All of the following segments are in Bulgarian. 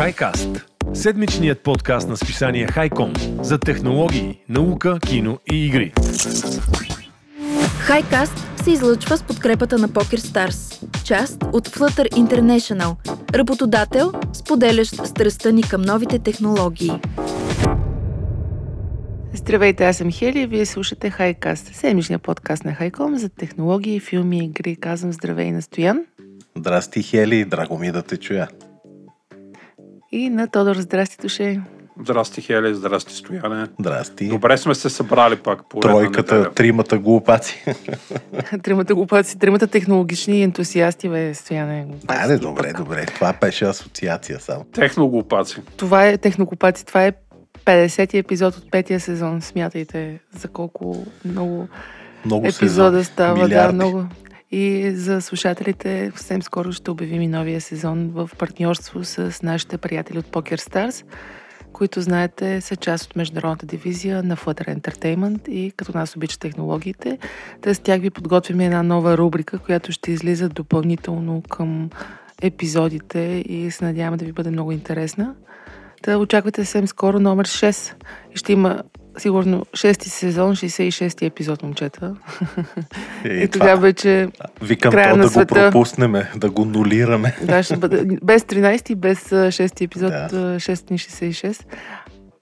Хайкаст – седмичният подкаст на списание Хайком за технологии, наука, кино и игри. Хайкаст се излъчва с подкрепата на Poker Stars, част от Flutter International, работодател, споделящ страстта ни към новите технологии. Здравейте, аз съм Хели и вие слушате Хайкаст, седмичния подкаст на Хайком за технологии, филми и игри. Казвам здравей на Стоян. Здрасти, Хели, драго ми е да те чуя. И на Тодор, здрасти, душе. Здрасти, Хели, здрасти, Стояне. Здрасти. Добре сме се събрали пак по Тройката, тримата глупаци. тримата глупаци, тримата технологични ентусиасти, бе, Стояне. Да, не, добре, пак. добре. Това беше асоциация само. Техноглупаци. Това е техноглупаци, това е 50-ти епизод от петия сезон. Смятайте за колко много, много епизода сезон. става. Милиарди. Да, много. И за слушателите съвсем скоро ще обявим и новия сезон в партньорство с нашите приятели от Poker Stars, които, знаете, са част от международната дивизия на Flutter Entertainment и като нас обичат технологиите. Та с тях ви подготвим една нова рубрика, която ще излиза допълнително към епизодите и се надяваме да ви бъде много интересна. Та очаквайте съвсем скоро номер 6. И ще има сигурно 6-ти сезон, 66-ти епизод, момчета. И, И тогава вече Викам края то на да света. го пропуснем, да го нулираме. Да, ще бъде без 13 и без 6 епизод, Да. да. 666.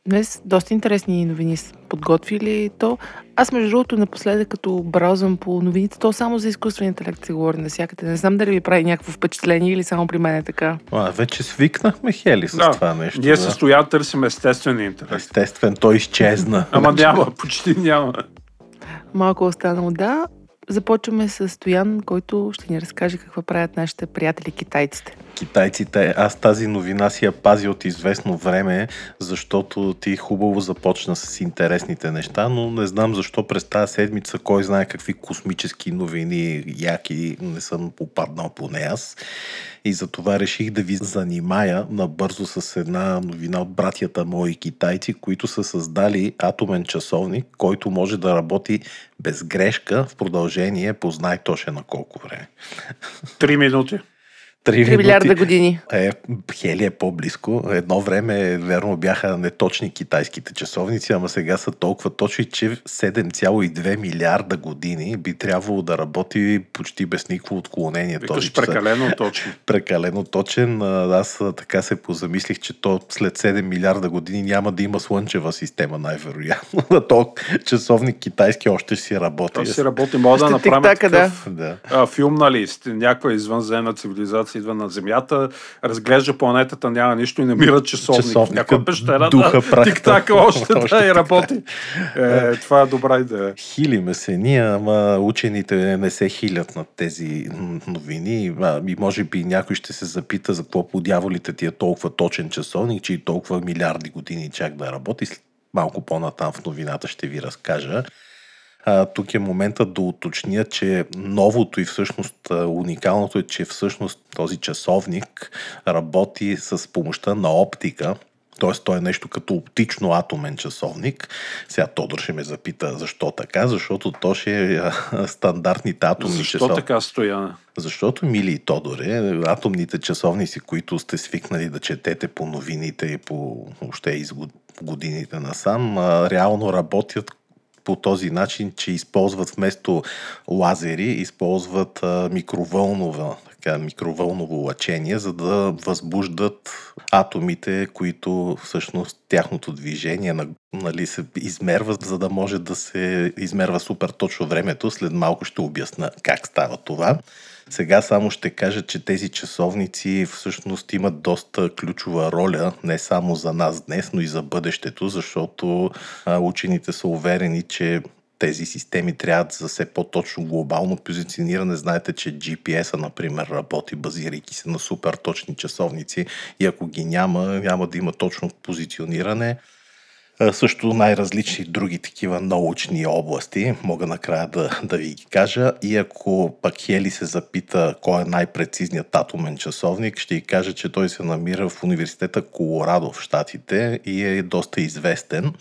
Днес доста интересни новини подготвили то. Аз, между другото, напоследък, като браузвам по новините, то само за изкуствен интелект се говори навсякъде. Не знам дали ви прави някакво впечатление или само при мен е така. А, вече свикнахме, Хели, с Да, това нещо. Ние да. стоя търсим естествен интелект. Естествен, той изчезна. Ама няма, почти няма. Малко е останало да. Започваме с Стоян, който ще ни разкаже какво правят нашите приятели китайците. Китайците, аз тази новина си я пазя от известно време, защото ти хубаво започна с интересните неща, но не знам защо през тази седмица кой знае какви космически новини яки не съм попаднал по нея аз. И затова реших да ви занимая набързо с една новина от братята мои китайци, които са създали атомен часовник, който може да работи без грешка в продължение, познай точно на колко време. Три минути. 3 3 милиарда години. Е, Хели е по-близко. Едно време, верно, бяха неточни китайските часовници, ама сега са толкова точни, че 7,2 милиарда години би трябвало да работи почти без никакво отклонение Викаш прекалено точно. Прекалено точен. Аз така се позамислих, че то след 7 милиарда години няма да има слънчева система, най-вероятно. На то часовник китайски още ще си работи. Това си работи. Мога да направим такъв Да. а, филм, нали, някаква извънземна цивилизация идва на Земята, разглежда планетата, няма нищо и намира часовник. Часовника, Някаква пещера, духа да, тик-така още, да, и работи. Е, това е добра идея. Хилиме се ние, ама учените не се хилят на тези новини. И може би някой ще се запита за какво по дяволите ти е толкова точен часовник, че и толкова милиарди години чак да работи. Малко по-натам в новината ще ви разкажа. А, тук е моментът да уточня, че новото и всъщност уникалното е, че всъщност този часовник работи с помощта на оптика, т.е. той е нещо като оптично атомен часовник. Сега Тодор ще ме запита защо така, защото то ще е стандартните атомни Защо часовници. така стоя? Защото, мили и Тодоре, атомните часовници, които сте свикнали да четете по новините и по въобще из год- годините насам, реално работят по този начин, че използват вместо лазери, използват микровълнова, така, микровълново лъчение, за да възбуждат атомите, които всъщност тяхното движение на- нали, се измерва, за да може да се измерва супер точно времето. След малко ще обясна как става това. Сега само ще кажа, че тези часовници всъщност имат доста ключова роля не само за нас днес, но и за бъдещето, защото учените са уверени, че тези системи трябва за все по-точно глобално позициониране. Знаете, че GPS-а, например, работи базирайки се на супер точни часовници и ако ги няма, няма да има точно позициониране. Също най-различни други такива научни области. Мога накрая да, да ви ги кажа. И ако пък Хели се запита кой е най-прецизният атомен часовник, ще ви кажа, че той се намира в университета Колорадо в Штатите и е доста известен.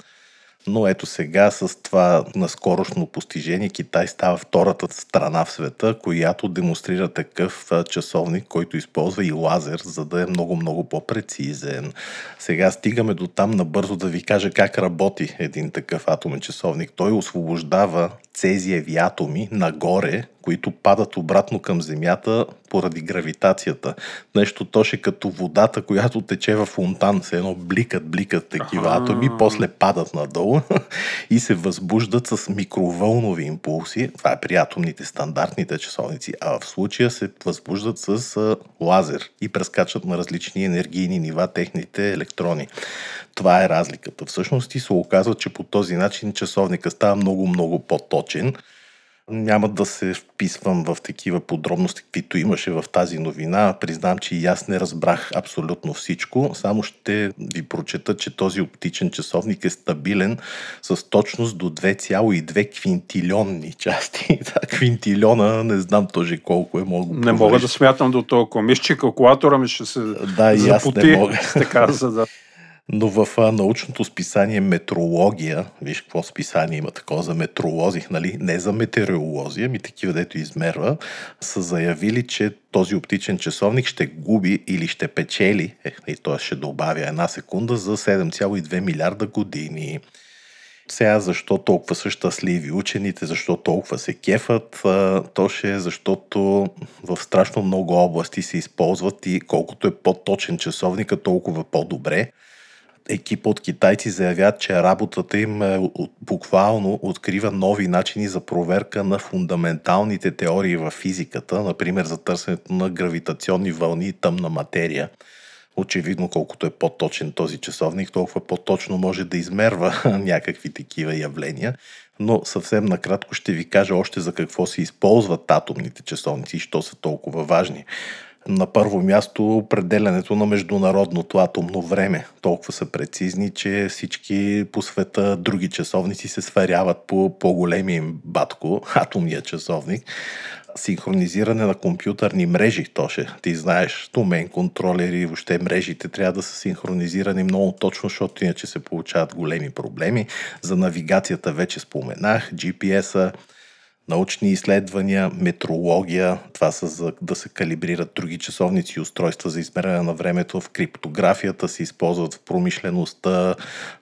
Но ето сега с това наскорошно постижение Китай става втората страна в света, която демонстрира такъв часовник, който използва и лазер, за да е много-много по-прецизен. Сега стигаме до там набързо да ви кажа как работи един такъв атомен часовник. Той освобождава цезиеви атоми нагоре, които падат обратно към Земята поради гравитацията. Нещо точно като водата, която тече в фонтан. Се едно бликат, бликат такива ага. атоми, после падат надолу и се възбуждат с микровълнови импулси. Това е при атомните стандартните часовници. А в случая се възбуждат с лазер и прескачат на различни енергийни нива техните електрони. Това е разликата. Всъщност и се оказва, че по този начин часовника става много-много по-точен. Няма да се вписвам в такива подробности, каквито имаше в тази новина. Признам, че и аз не разбрах абсолютно всичко. Само ще ви прочета, че този оптичен часовник е стабилен с точност до 2,2 квинтилионни части. Да, квинтилиона, не знам тоже колко е. Мога не мога да смятам до толкова. Мисля, че калкулатора ми ще се Да, и аз не мога. Така, за да... Но в научното списание Метрология, виж какво списание има такова за метролози, нали? не за метеоролози, ами такива, дето измерва, са заявили, че този оптичен часовник ще губи или ще печели, е, и т.е. ще добавя една секунда за 7,2 милиарда години. Сега защо толкова са щастливи учените, защо толкова се кефат, то ще е защото в страшно много области се използват и колкото е по-точен часовника, толкова по-добре екипа от китайци заявят, че работата им е, буквално открива нови начини за проверка на фундаменталните теории в физиката, например за търсенето на гравитационни вълни и тъмна материя. Очевидно, колкото е по-точен този часовник, толкова по-точно може да измерва някакви такива явления. Но съвсем накратко ще ви кажа още за какво се използват атомните часовници и що са толкова важни. На първо място определянето на международното атомно време. Толкова са прецизни, че всички по света други часовници се сваряват по по-големи батко, атомния часовник. Синхронизиране на компютърни мрежи, Тоше. Ти знаеш, домен контролери, въобще мрежите трябва да са синхронизирани много точно, защото иначе се получават големи проблеми. За навигацията вече споменах, GPS-а, научни изследвания, метрология, това са за да се калибрират други часовници и устройства за измеряне на времето. В криптографията се използват в промишлеността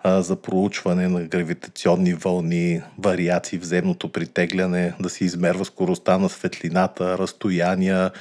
а, за проучване на гравитационни вълни, вариации в земното притегляне, да се измерва скоростта на светлината, разстояния,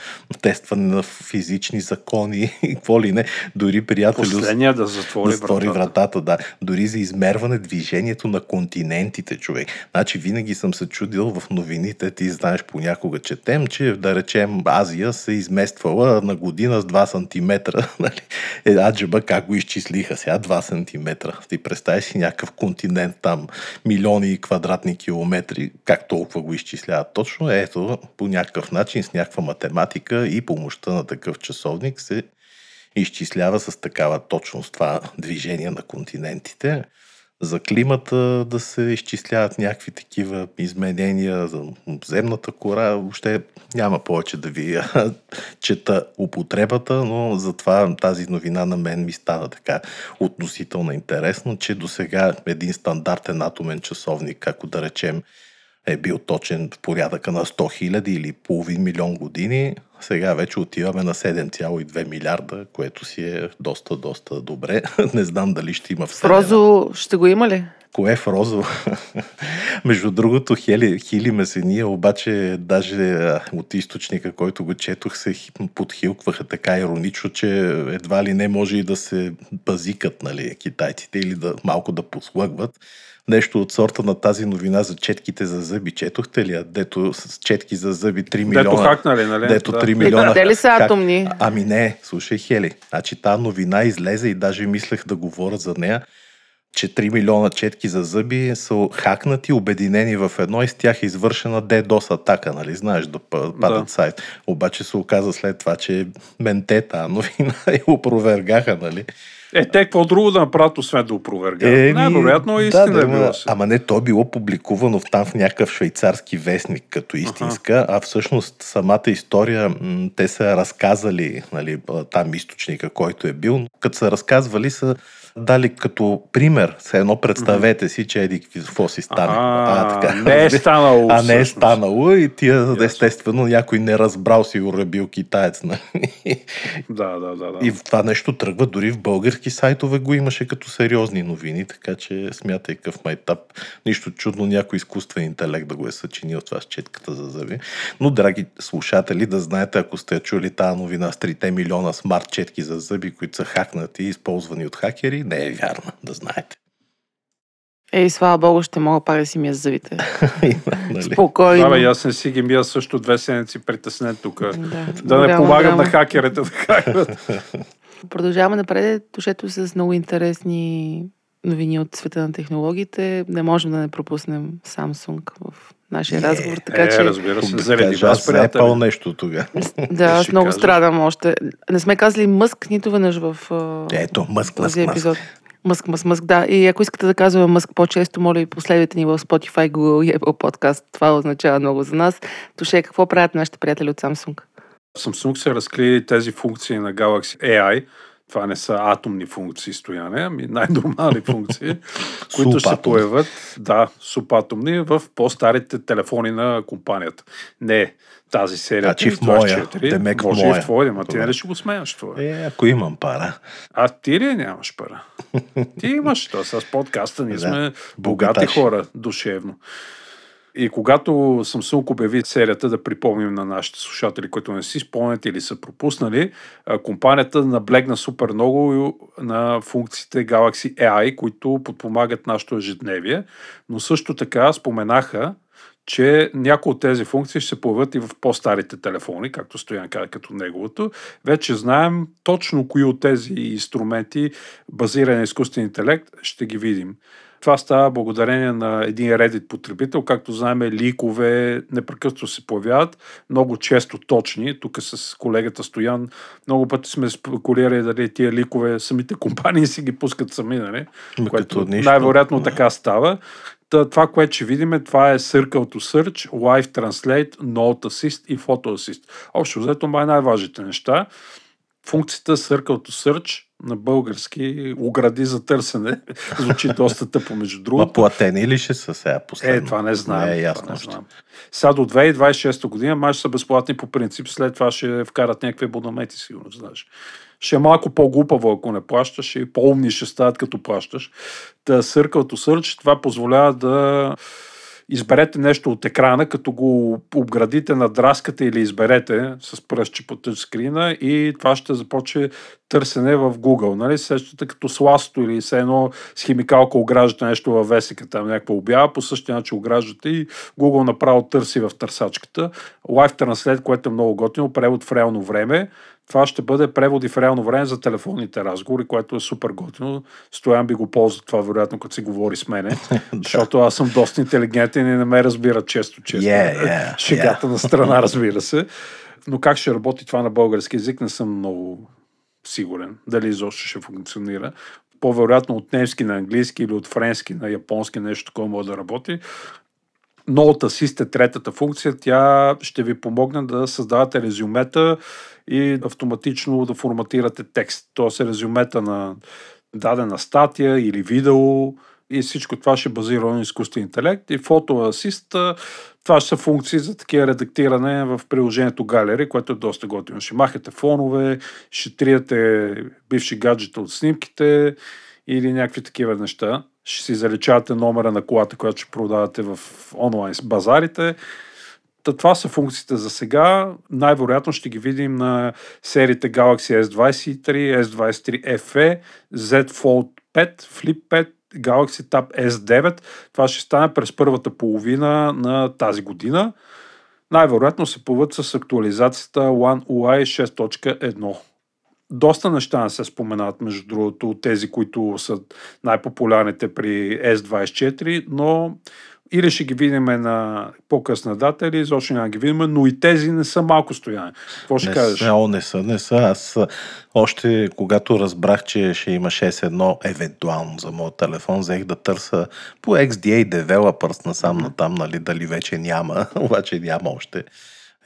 тестване на физични закони и какво ли не. Дори приятели... Последния да затвори, да затвори вратата. вратата. Да. Дори за измерване движението на континентите, човек. Значи винаги съм се чудил в нови новините, ти знаеш, понякога четем, че да речем Азия се измествала на година с 2 см. Нали? Е, аджеба как го изчислиха сега 2 см. Ти представи си някакъв континент там, милиони квадратни километри, как толкова го изчисляват точно. Ето, по някакъв начин, с някаква математика и помощта на такъв часовник се изчислява с такава точност това движение на континентите за климата да се изчисляват някакви такива изменения за земната кора. Въобще няма повече да ви чета употребата, но затова тази новина на мен ми стана така относително интересно, че до сега един стандартен атомен часовник, ако да речем е бил точен в порядъка на 100 хиляди или половин милион години, сега вече отиваме на 7,2 милиарда, което си е доста, доста добре. Не знам дали ще има в Розо ще го има ли? Кое е в розово? Между другото, хили, хили месения, обаче даже от източника, който го четох, се подхилкваха така иронично, че едва ли не може и да се базикат нали, китайците или да малко да послъгват нещо от сорта на тази новина за четките за зъби. Четохте ли? Дето с четки за зъби 3 милиона. Дето хакнали, нали? Дето 3 да. милиона. Те ли са атомни? Как... Ами не, слушай, Хели. Значи тази новина излезе и даже мислех да говоря за нея че 3 милиона четки за зъби са хакнати, обединени в едно и с тях е извършена DDoS атака, нали? Знаеш, да падат да. сайт. Обаче се оказа след това, че ментета новина и опровергаха, нали? Е, те какво друго да направят, освен да опровергават? Е, Най-вероятно е истина да, е да, било. Ама не, то е било публикувано там в някакъв швейцарски вестник като истинска, ага. а всъщност самата история м- те са разказали, нали, там източника, който е бил, като са разказвали са дали като пример. Все едно представете си, че еди какво си стане. А, а, така. Не е станало. А не е станало и тия, естествено, някой не разбрал, сигурно е бил китаец. Нали? Да, да, да, да. И това нещо тръгва дори в български сайтове го имаше като сериозни новини, така че смятай какъв майтап. Нищо чудно някой изкуствен интелект да го е съчинил това с четката за зъби. Но, драги слушатели, да знаете, ако сте чули тази новина с 3 милиона смарт четки за зъби, които са хакнати и използвани от хакери, не е вярна, да знаете. Ей, слава богу, ще мога пак да си мия зъбите. нали? Спокойно. Да, бе, аз не си ги мия също две седмици притеснен тук. Да, да не помагам на хакерите да хакват. Продължаваме напред, душето с много интересни новини от света на технологиите. Не можем да не пропуснем Samsung в нашия Е, разговор, така е, че... разбира се, заради кажа, вас, аз Apple приятели. нещо тогава. Да, аз много кажеш. страдам още. Не сме казали Мъск нито веднъж в Ето, мъск, мъск, този мъск. епизод. Мъск, мъск, мъск, да. И ако искате да казваме Мъск по-често, моля ви последвайте ни в Spotify, Google и Apple Podcast. Това означава много за нас. Туше, какво правят нашите приятели от Samsung? Samsung се разкри тези функции на Galaxy AI. Това не са атомни функции стояне, ами най-нормални функции, които ще се Субатомни. появят, да, супатомни, в по-старите телефони на компанията. Не тази серия. Значи в 24, моя, демек в може и моя. в твоя, ама ти Добре. не ли ще го смеяш това? Е, ако имам пара. А ти ли нямаш пара? Ти имаш, то с подкаста ние Да. сме богати Богаташи. хора, душевно. И когато Samsung обяви серията, да припомним на нашите слушатели, които не си спомнят или са пропуснали, компанията наблегна супер много на функциите Galaxy AI, които подпомагат нашето ежедневие, но също така споменаха, че някои от тези функции ще се появят и в по-старите телефони, както Стоян каза като неговото. Вече знаем точно кои от тези инструменти, базирани на изкуствен интелект, ще ги видим. Това става благодарение на един Reddit потребител. Както знаем, ликове непрекъснато се появяват, много често точни. Тук с колегата Стоян много пъти сме спекулирали дали тия ликове самите компании си ги пускат сами, нали? Ма което най-вероятно така става. Та, това, което ще видим, това е Circle to Search, Live Translate, Note Assist и Photo Assist. Общо взето, май най-важните неща. Функцията Circle to Search на български огради за търсене. Звучи доста тъпо, между Ма другото. платени ли ще са сега последно? Е, това не знаем. Не е ясно. не знам. Сега до 2026 година май ще са безплатни по принцип, след това ще вкарат някакви абонамети, сигурно знаеш. Ще е малко по-глупаво, ако не плащаш, и по-умни ще стават, като плащаш. Та Circle to Search, това позволява да изберете нещо от екрана, като го обградите, надраскате или изберете с пръстче по тъчскрина и това ще започне търсене в Google. Нали? Сещате като с ласто или с едно с химикалка ограждате нещо във весика, там някаква обява, по същия начин ограждате и Google направо търси в търсачката. Live Translate, което е много готино, превод в реално време. Това ще бъде преводи в реално време за телефонните разговори, което е супер готино. Стоян би го ползва това, вероятно, като си говори с мене, защото аз съм доста интелигентен и не ме разбира често, често. Yeah, yeah, Шегата на страна, разбира се. Но как ще работи това на български язик, не съм много сигурен. Дали изобщо ще функционира. По-вероятно от немски на английски или от френски на японски нещо такова може да работи. Note Assist е третата функция. Тя ще ви помогне да създавате резюмета и автоматично да форматирате текст. Тоест резюмета на дадена статия или видео и всичко това ще базира на изкуствен интелект. И Photo Assist, това ще са функции за такива редактиране в приложението Gallery, което е доста готино. Ще махате фонове, ще триете бивши гаджета от снимките или някакви такива неща. Ще си заличавате номера на колата, която ще продавате в онлайн базарите. Та, това са функциите за сега. Най-вероятно ще ги видим на сериите Galaxy S23, S23 FE, Z Fold 5, Flip 5, Galaxy Tab S9. Това ще стане през първата половина на тази година. Най-вероятно се появят с актуализацията One UI 6.1. Доста неща не се споменават, между другото, от тези, които са най-популярните при S24, но или ще ги видим на по-късна дата, или изобщо няма ги видим, но и тези не са малко стояне. Какво ще не кажеш? Са, о, не са, не са. Аз още когато разбрах, че ще има 6.1 евентуално за моят телефон, взех да търся по XDA Developers насам натам, нали, дали вече няма, обаче няма още.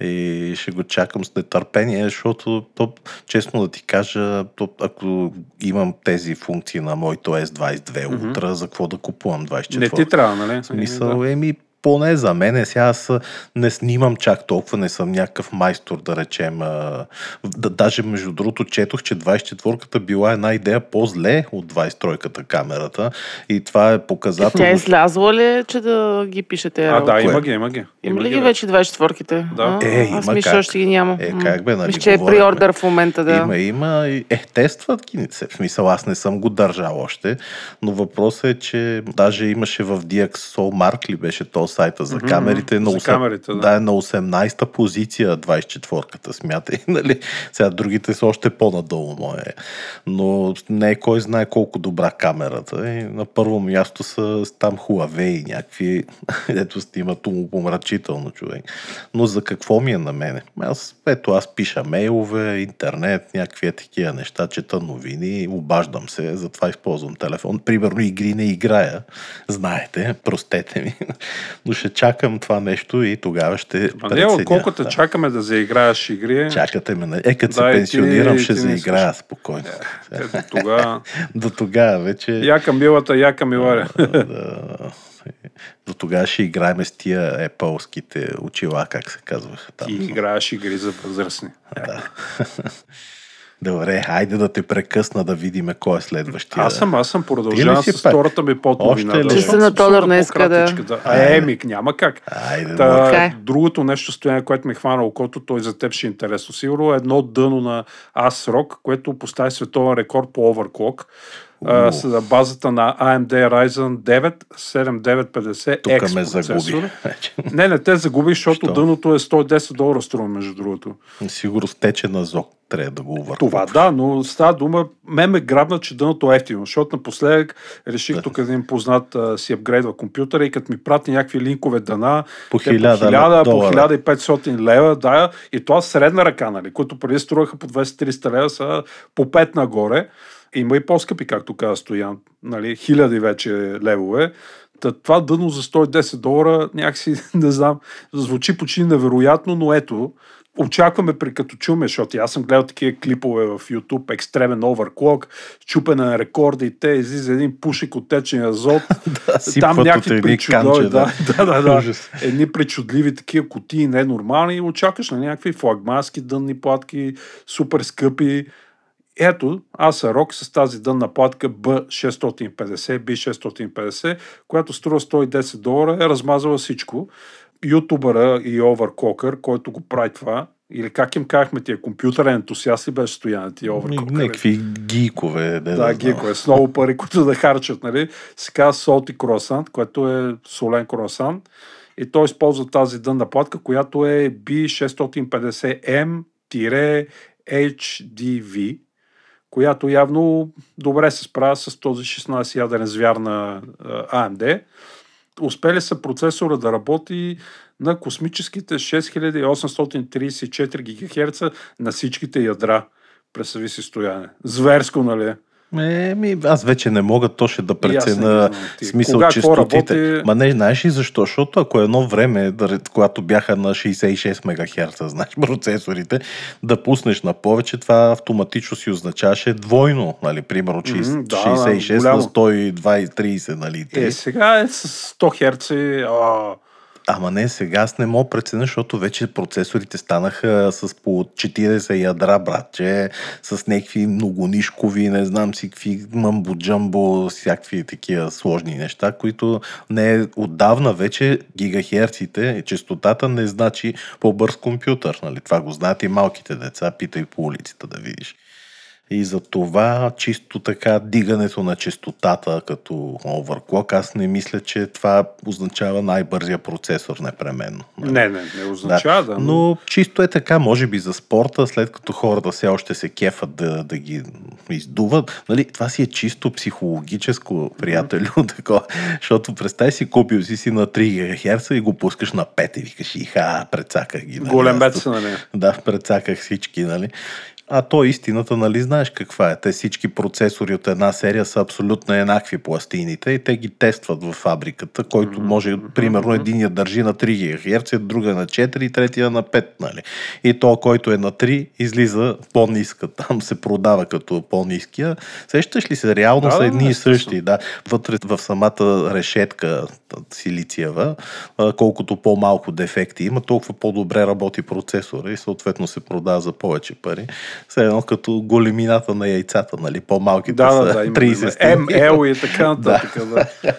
И ще го чакам с нетърпение, защото, то, честно да ти кажа, то, ако имам тези функции на моето S22 Мгм. Ultra, за какво да купувам 24? Не ти трябва, нали? В смисъл, еми, поне за мен, сега аз не снимам чак толкова, не съм някакъв майстор, да речем. Да, даже, между другото, четох, че 24-ката била една идея по-зле от 23-ката камерата и това е показател. Тя е излязла ли, че да ги пишете? А, да, има ги, има ги. Има ли ги вече 24-ките? Да. Е, Аз има мисля, как. още ги няма. Е, как бе, нали, Мисля, че е приордър в момента, да. Има, има. Е, тестват ги. В смисъл, аз не съм го държал още, но въпросът е, че даже имаше в DxOMark ли беше сайта за камерите. На за 8, камерите, да. да. е на 18-та позиция 24-ката, смятай. Нали? Сега другите са още по-надолу, мое. Но не е кой знае колко добра камерата. И на първо място са там Huawei, някакви, ето снимат умопомрачително човек. Но за какво ми е на мене? Аз, ето, аз пиша мейлове, интернет, някакви такива неща, чета новини, обаждам се, затова използвам телефон. Примерно игри не играя, знаете, простете ми. Но ще чакам това нещо и тогава ще А не, преценя. отколкото Да. чакаме да заиграеш игри, Чакате ме. нали? Е, като се Да, и ти- пенсионирам, ти ще не заиграя спокойно. ето тогава... До тогава вече... Яка милата, яка миларя. да, до тогава ще играем с тия епълските очила, как се казваха там. Ти играеш игри за възрастни. Добре, хайде да те прекъсна да видим кой е следващия. Аз съм, аз съм Ти продължавам с пак? втората ми подновина. Още ли? да, Че на Тодор днеска, да. по-кратичка, А, е, ми, няма как. Айде, Та, да. Е. другото нещо стояние, което ме хвана окото, той за теб ще е интересно. Сигурно е едно дъно на ASRock, което постави световен рекорд по overclock. А, с на базата на AMD Ryzen 9 7950 Тук ме загуби. Не, не те загуби, защото Що? дъното е 110 долара струва, между другото. Сигурно тече на зок. Трябва да го увърквам. Това да, но става дума, мен ме грабна, че дъното е ефтино, защото напоследък реших Да. тук един познат а, си апгрейдва компютъра и като ми прати някакви линкове дана, По те 1000 по 1000, по долара. 1500 лева, да, и това средна ръка, нали, които преди струваха по 200-300 лева, са по 5 нагоре. Има и по-скъпи, както каза Стоян, нали, хиляди вече левове. Та, това дъно за 110 долара, някакси, не знам, звучи почти невероятно, но ето, очакваме при като чуме, защото аз съм гледал такива клипове в YouTube, екстремен оверклок, чупене на рекорда и те излиза един пушек от течен азот. Да, Там някакви канче, да, да, да, да. Едни причудливи такива кутии, ненормални и очакваш на някакви флагмански дънни платки, супер скъпи. Ето, аз рок с тази дънна платка B650, B650, която струва 110 долара, е размазала всичко. Ютубъра и оверклокър, който го прави това, или как им казахме тия компютърен ентусиаст ли беше стояне тия оверклокър? Някакви гийкове. Не Да, знам. гикове, с много пари, които да харчат, нали? Се казва Salty Croissant, което е солен круасан. И той използва тази дънна платка, която е B650M-HDV, която явно добре се справя с този 16 ядерен звяр на AMD. Успели са процесора да работи на космическите 6834 ГГц на всичките ядра. Представи си стояне. Зверско, нали? Е, ми, аз вече не мога точно да преценя смисъл кога, какво честотите. работи? Ма не, знаеш ли защо? Защото ако едно време, да, когато бяха на 66 МГц, знаеш, процесорите, да пуснеш на повече, това автоматично си означаваше двойно, нали, примерно 60, Мгм, да, 66 на голямо. 120-30, нали, Е, сега е с 100 херци. А, Ама не, сега аз не мога преценя, защото вече процесорите станаха с по 40 ядра, братче, с някакви многонишкови, не знам си какви мамбо-джамбо, всякакви такива сложни неща, които не отдавна вече гигахерците, частотата не значи по-бърз компютър. Нали? Това го знаят и малките деца, питай по улицата да видиш. И за това чисто така дигането на частотата като overclock, аз не мисля, че това означава най-бързия процесор непременно. Не, не, не означава да. Но чисто е така, може би за спорта, след като хората все още се кефат да, да ги издуват. Нали, това си е чисто психологическо, приятелю, такова. Защото представи си, купил си си на 3 ГГц и го пускаш на 5 и викаш, иха, прецаках ги. Нали, Голем бед са, нали? да, прецаках всички, нали? А то истината, нали, знаеш каква е? Те всички процесори от една серия са абсолютно еднакви пластините и те ги тестват в фабриката, който може, примерно, единия държи на 3 ГГц, друга на 4 и третия на 5, нали? И то, който е на 3, излиза по-ниска. Там се продава като по-ниския. Сещаш ли се? Реално Да, са едни и същи, да. Вътре в самата решетка силициева, колкото по-малко дефекти има, толкова по-добре работи процесора и съответно се продава за повече пари. Все едно като големината на яйцата, нали? По-малките Да, са да, да, има 30 степени. МЛ и така нататък. Да.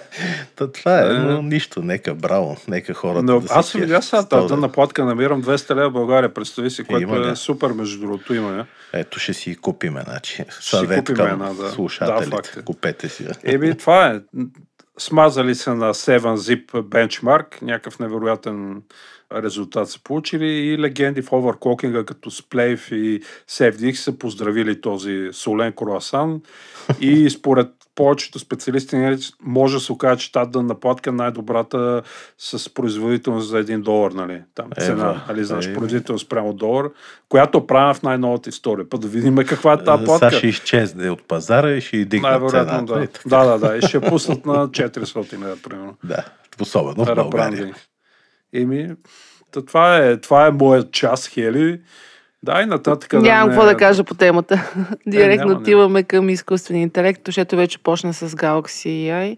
Та, това е, Е. но нищо, нека браво, нека хората Но да се аз видя сега тази напладка, намирам 200 лева в България, представи си, което Има е супер, между другото, има. Не? Ето ще си купиме, значи. Съвет купим към една, да. Да, слушателите. е. Купете си. я. Еми, това е. Смазали се на 7-zip бенчмарк, някакъв невероятен резултат са получили и легенди в оверклокинга като Сплейв и SafeDX са поздравили този солен круасан и според повечето специалисти нали, може да се окаже, че тази напладка е най-добрата с производителност за 1 долар, нали? Там цена, Ева, нали, знаеш, производителност прямо долар, която е правена в най-новата история. Па да видим каква е тази платка. Сега ще изчезне от пазара и ще и дигнат цената. да. Да, да, да. И ще пуснат на 400 лева, примерно. Да, особено в България. Еми, това е, това е моят час, Хели. Да, и нататък. Нямам не- какво да кажа по темата. Директно няма, няма. отиваме към изкуствения интелект, защото вече почна с Galaxy AI,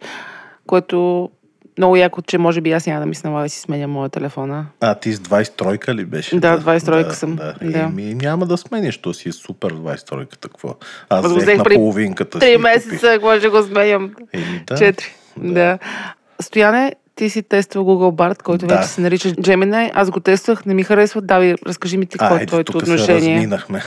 което много яко, че може би аз няма да ми се налага да си сменя моя телефона. А, ти с 23-ка ли беше? Да, 23-ка съм, Да. да. Еми, няма да смениш, то си е супер 23-ката. Какво? Аз взех взех на половинката Три си. и купих. месеца, ако ще го сменям. Еми, да. Четири. Да. Стояне, ти си тествал Google Bard, който Да. вече се нарича Gemini. Аз го тествах, не ми харесва. Давай, разкажи ми ти какво е твоето тук се отношение. разминахме.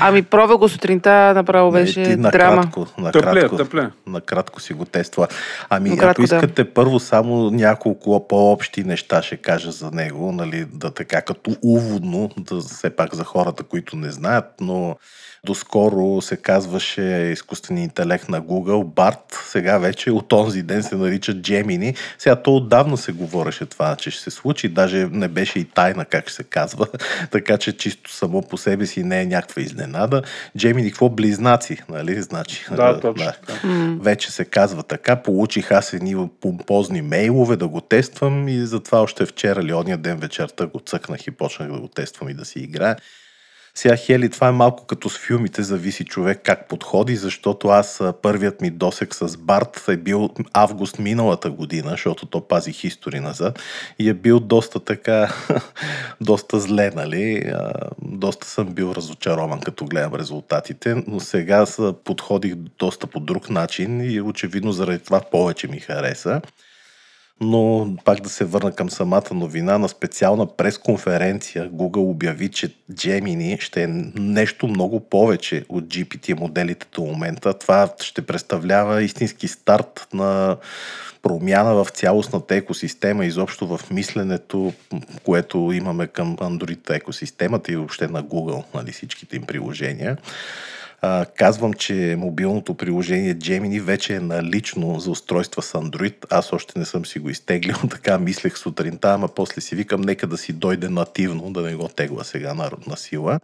Ами пробва го сутринта, направо беше Е, ти драма. накратко, Тъпле, накратко, тъпле. накратко си го тества. Ами, Накратко, ако да. искате първо само няколко по-общи неща ще кажа за него, нали, да така като уводно, да все пак за хората, които не знаят, но доскоро се казваше изкуствен интелект на Google, Bart, сега вече от онзи ден се нарича Gemini. Сега то отдавна се говореше това, че ще се случи, даже не беше и тайна как ще се казва, така че чисто само по себе си не е някаква изненада. Gemini, какво близнаци, нали, значи? Да, точно така. Вече се казва така. Получих аз едни помпозни мейлове да го тествам и затова още вчера или ония ден вечерта го цъкнах и почнах да го тествам и да си играя. Сега, Хели, това е малко като с филмите, зависи човек как подходи, защото аз първият ми досек с Барт е бил август миналата година, защото то пази хистори назад и е бил доста така, доста зле, нали? Доста съм бил разочарован, като гледам резултатите, но сега подходих доста по друг начин и очевидно заради това повече ми хареса. Но пак да се върна към самата новина, на специална пресконференция Google обяви, че Gemini ще е нещо много повече от GPT моделите до момента. Това ще представлява истински старт на промяна в цялостната екосистема, изобщо в мисленето, което имаме към Android екосистемата и въобще на Google, нали, всичките им приложения. Казвам, че мобилното приложение Gemini вече е налично за устройства с Android. Аз още не съм си го изтеглил, така мислех сутринта, ама после си викам, нека да си дойде нативно, да не го тегла сега на, на сила.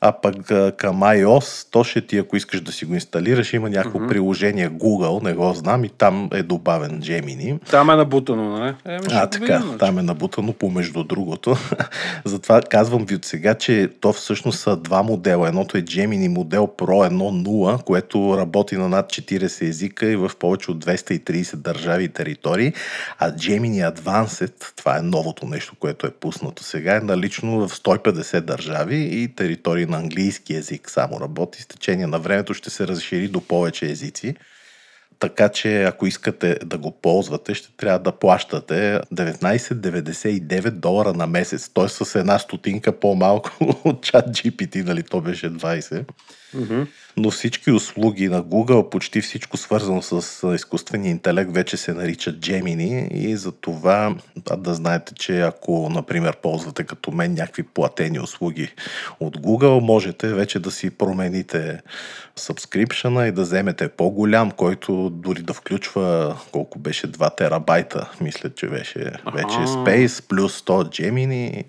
А пък а, към iOS, то ще ти, ако искаш да си го инсталираш, има някакво mm-hmm. приложение Google, не го знам, и там е добавен Gemini. Там е набутано, нали? Ще А, така, видим, значи. там е набутано помежду другото. Затова казвам ви от сега, че то всъщност са два модела. Едното е Gemini модел Pro 1.0, което работи на над 40 езика и в повече от 230 държави и територии. А Gemini Advanced, това е новото нещо, което е пуснато сега, е налично в 150 държави и територии на английски език само работи. С течение на времето ще се разшири до повече езици. така че ако искате да го ползвате, ще трябва да плащате 19,99 долара на месец. Т.е. с една стотинка по-малко от чат GPT, нали то беше 20. Mm-hmm. Но всички услуги на Google, почти всичко свързано с изкуствения интелект, вече се наричат Gemini. И за това да знаете, че ако, например, ползвате като мен някакви платени услуги от Google, можете вече да си промените subscription и да вземете по-голям, който дори да включва колко беше 2 терабайта, мисля, че беше вече Space, плюс 100 Gemini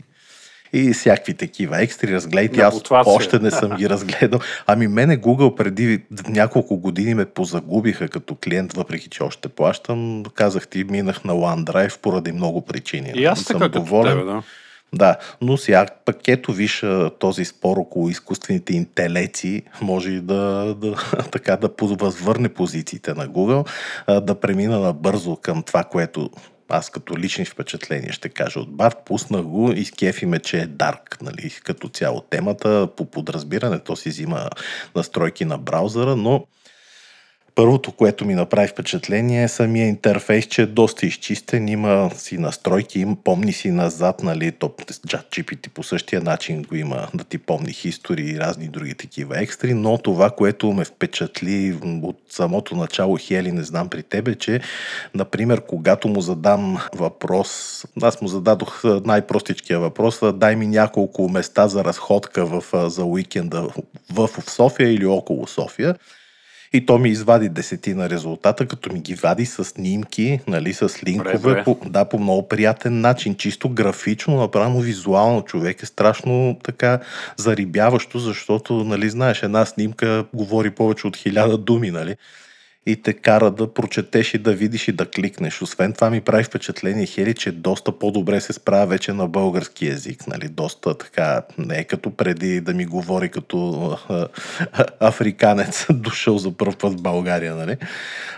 и всякакви такива екстри. Разгледайте, аз още не съм ги разгледал. Ами мене Google преди няколко години ме позагубиха като клиент, въпреки че още плащам. Казах ти, минах на OneDrive поради много причини. И аз така доволен. Тебе, да. Да, но сега пък ето виж този спор около изкуствените интелеци може да, да, така, да възвърне позициите на Google, да премина набързо към това, което аз като лични впечатления ще кажа от Барт, пуснах го и скефи ме, че е дарк, нали, като цяло темата, по подразбиране, то си взима настройки на браузъра, но Първото, което ми направи впечатление е самия интерфейс, че е доста изчистен, има си настройки, има, помни си назад, нали, топ GPT по същия начин го има да ти помни истории и разни други такива екстри, но това, което ме впечатли от самото начало, Хели, не знам при тебе, че, например, когато му задам въпрос, аз му зададох най-простичкия въпрос, дай ми няколко места за разходка в, за уикенда в София или около София, и то ми извади десетина резултата, като ми ги вади с снимки, нали, с линкове, добре, по, да, по много приятен начин, чисто графично, направо визуално човек е страшно така зарибяващо, защото, нали, знаеш, една снимка говори повече от хиляда думи, нали и те кара да прочетеш и да видиш и да кликнеш. Освен това ми прави впечатление, Хели, че доста по-добре се справя вече на български язик. Нали? Доста така, не е като преди да ми говори като африканец, дошъл за първ път в България. Нали?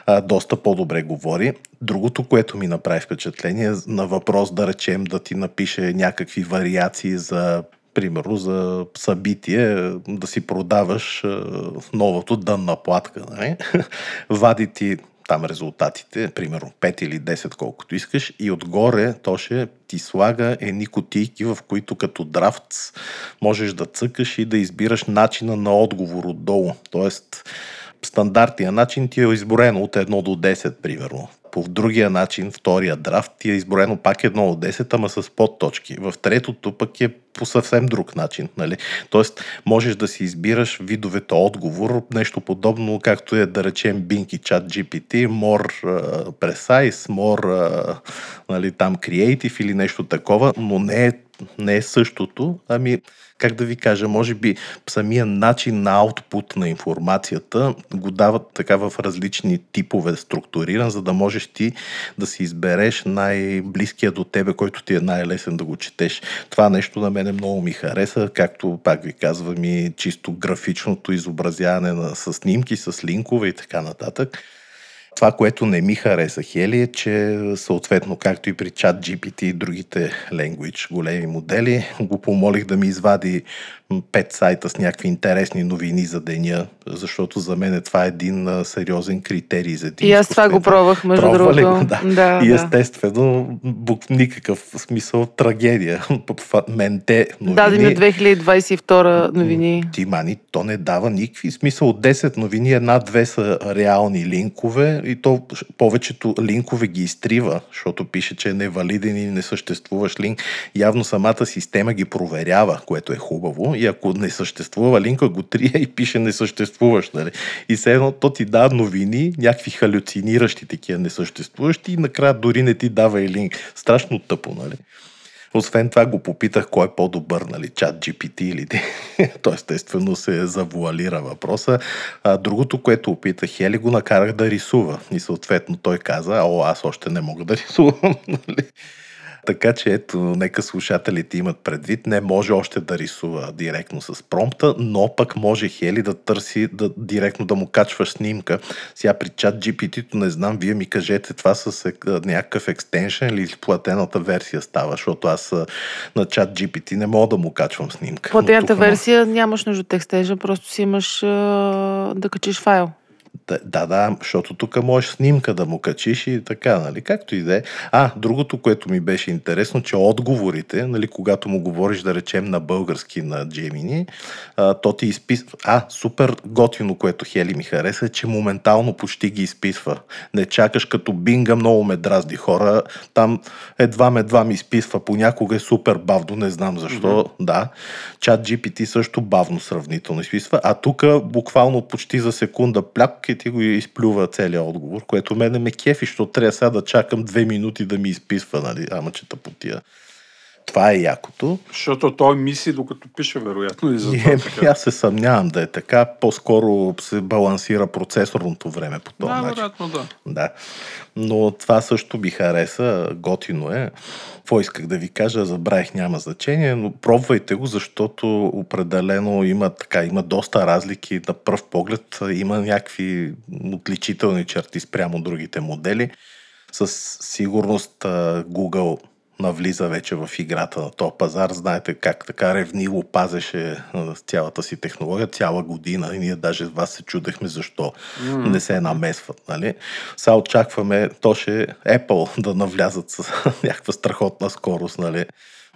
А, доста по-добре говори. Другото, което ми направи впечатление, на въпрос да речем да ти напише някакви вариации за примерно за събитие, да си продаваш новото дънна платка. Не? Вади ти там резултатите, примерно 5 или 10, колкото искаш, и отгоре то ще ти слага едни котийки, в които като драфт можеш да цъкаш и да избираш начина на отговор отдолу. Тоест, стандартния начин ти е изборено от 1 до 10, примерно по другия начин, втория драфт, ти е изброено пак едно от 10, ама с подточки. В третото пък е по съвсем друг начин. Нали? Тоест, можеш да си избираш видовете отговор, нещо подобно, както е да речем Bing и Chat GPT, more uh, precise, more uh, нали, там creative или нещо такова, но не е, не е същото, ами как да ви кажа, може би самия начин на аутпут на информацията го дават така в различни типове структуриран, за да можеш ти да си избереш най-близкия до тебе, който ти е най-лесен да го четеш. Това нещо на мене много ми хареса, както пак ви казвам и чисто графичното изобразяване на, с снимки, с линкове и така нататък. Това, което не ми хареса Хели е, че съответно, както и при чат GPT и другите language големи модели, го помолих да ми извади пет сайта с някакви интересни новини за деня, защото за мен това е един а, сериозен критерий за един. И аз това го пробвах, между Пробва другото. Да. да. И естествено, бук, никакъв смисъл трагедия. Менте новини. Даде ми 2022 новини. Ти, мани, то не дава никакви смисъл. От 10 новини една-две са реални линкове и то повечето линкове ги изтрива, защото пише, че е невалиден и не съществуваш линк. Явно самата система ги проверява, което е хубаво и ако не съществува линка, го трия и пише не съществуваш. Нали? И все едно то ти дава новини, някакви халюциниращи такива несъществуващи и накрая дори не ти дава и линк. Страшно тъпо, нали? Освен това го попитах кой е по-добър, нали, чат GPT или ти. Той естествено се завуалира въпроса. А, другото, което опитах, Хели го накарах да рисува. И съответно той каза, о, аз още не мога да рисувам. Нали? Така че ето, нека слушателите имат предвид, не може още да рисува директно с промпта, но пък може Хели да търси да, директно да му качваш снимка. Сега при чат GPT-то не знам, вие ми кажете това с е, някакъв екстеншън или платената версия става, защото аз на чат GPT не мога да му качвам снимка. Платената версия нямаш нужда от екстеншън, просто си имаш да качиш файл. Да, да, защото тук можеш снимка да му качиш и така, нали? Както и да е. А, другото, което ми беше интересно, че отговорите, нали, когато му говориш, да речем, на български на Gemini, а, то ти изписва. А, супер готино, което Хели ми хареса, че моментално почти ги изписва. Не чакаш като бинга, много ме дразди хора. Там едва едва ми изписва. Понякога е супер бавно, не знам защо. Mm-hmm. Да. Чат GPT също бавно сравнително изписва. А тук буквално почти за секунда пляк и ти го изплюва целият отговор, което мене ме кефи, защото трябва сега да чакам две минути да ми изписва, нали, ама че тъпотия. Това е якото. Защото той мисли докато пише, вероятно. И за това, е, аз се съмнявам да е така. По-скоро се балансира процесорното време по този да, начин. вероятно, да. да. Но това също би хареса. Готино е. Какво исках да ви кажа, забравих, няма значение, но пробвайте го, защото определено има, така, има доста разлики на пръв поглед. Има някакви отличителни черти спрямо другите модели. Със сигурност Google навлиза вече в играта на този пазар. Знаете как така ревниво пазеше цялата си технология цяла година и ние даже с вас се чудехме защо mm. не се намесват. Нали? Сега очакваме то ще Apple да навлязат с някаква страхотна скорост. Нали?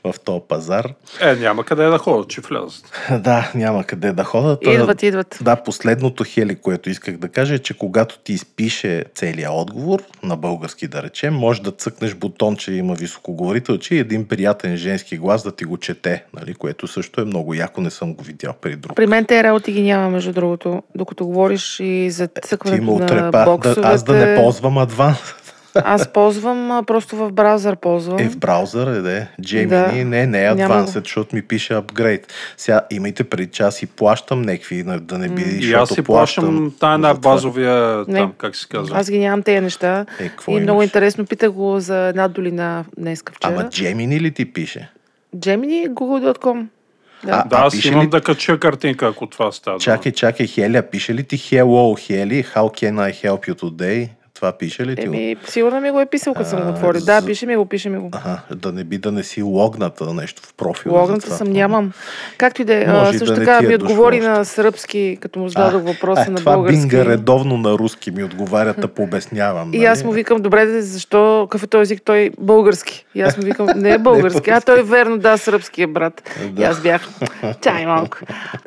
В този пазар. Е, няма къде да ходят, че влязат. Да, няма къде да ходят. Идват, идват. Да, последното хели, което исках да кажа е, че когато ти изпише целият отговор, на български да речем, може да цъкнеш бутон, че има високоговорителче и един приятен женски глас да ти го чете, нали, което също е много яко, не съм го видял при друг. При мен те работи ги няма, между другото, докато говориш и за цъкването на боксовете. Да, аз да не ползвам адванс. Аз ползвам просто в браузър ползвам. Е, в браузър е, да. Gemini да. не, не е Advanced, защото ми пише апгрейд. Сега имайте преди час и плащам някакви, да не би, mm. И аз си плащам тая на базовия, не. там, как се казва. Аз ги нямам тези неща. Е, и имаш? много интересно, питах го за една долина днес вчера. Ама Gemini ли ти пише? Gemini, google.com. Да, а, да а аз имам ли... да кача картинка, ако това става. Чакай, чакай, Хеля, пише ли ти Hello, Хели, how can I help you today? Това пише ли ти Еми, сигурно ми го е писал, като съм го отворил. Да, пише ми го, пише ми го. Ага, да не би да не си логната нещо в профила. Логната съм, нямам. Както и да е. Също да така ми отговори на сръбски, като му зададох въпроса а, на това български. Бинга редовно на руски ми отговарят, да пообяснявам. И аз нали? му викам, добре, защо, какъв е този език, той български. И аз му викам, не е български, а той е верно, да, сръбски е брат. Да. И аз бях, чай малко.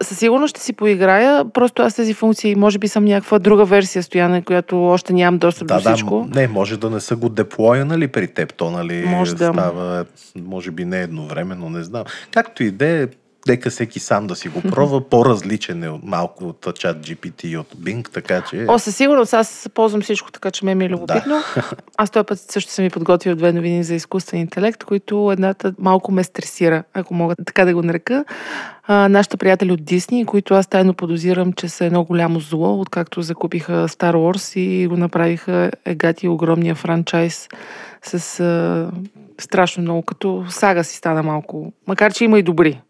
Със сигурност ще си поиграя, просто аз тези функции, може би съм някаква друга версия, Стояне, която още нямам достъп достъп да, всичко. Да, не, може да не са го деплоя, при теб. То, нали, може да. става, може би не едновременно, не знам. Както и да е, Нека всеки сам да си го пробва. По-различен е малко от чат GPT и от Bing, така че... О, със сигурност. Аз ползвам всичко, така че ме е любопитно. Да. Аз този път също съм ми подготвил две новини за изкуствен интелект, които едната малко ме стресира, ако мога така да го нарека. А, нашите приятели от Дисни, които аз тайно подозирам, че са едно голямо зло, откакто закупиха Star Wars и го направиха егати огромния франчайз с а, страшно много, като сага си стана малко. Макар, че има и добри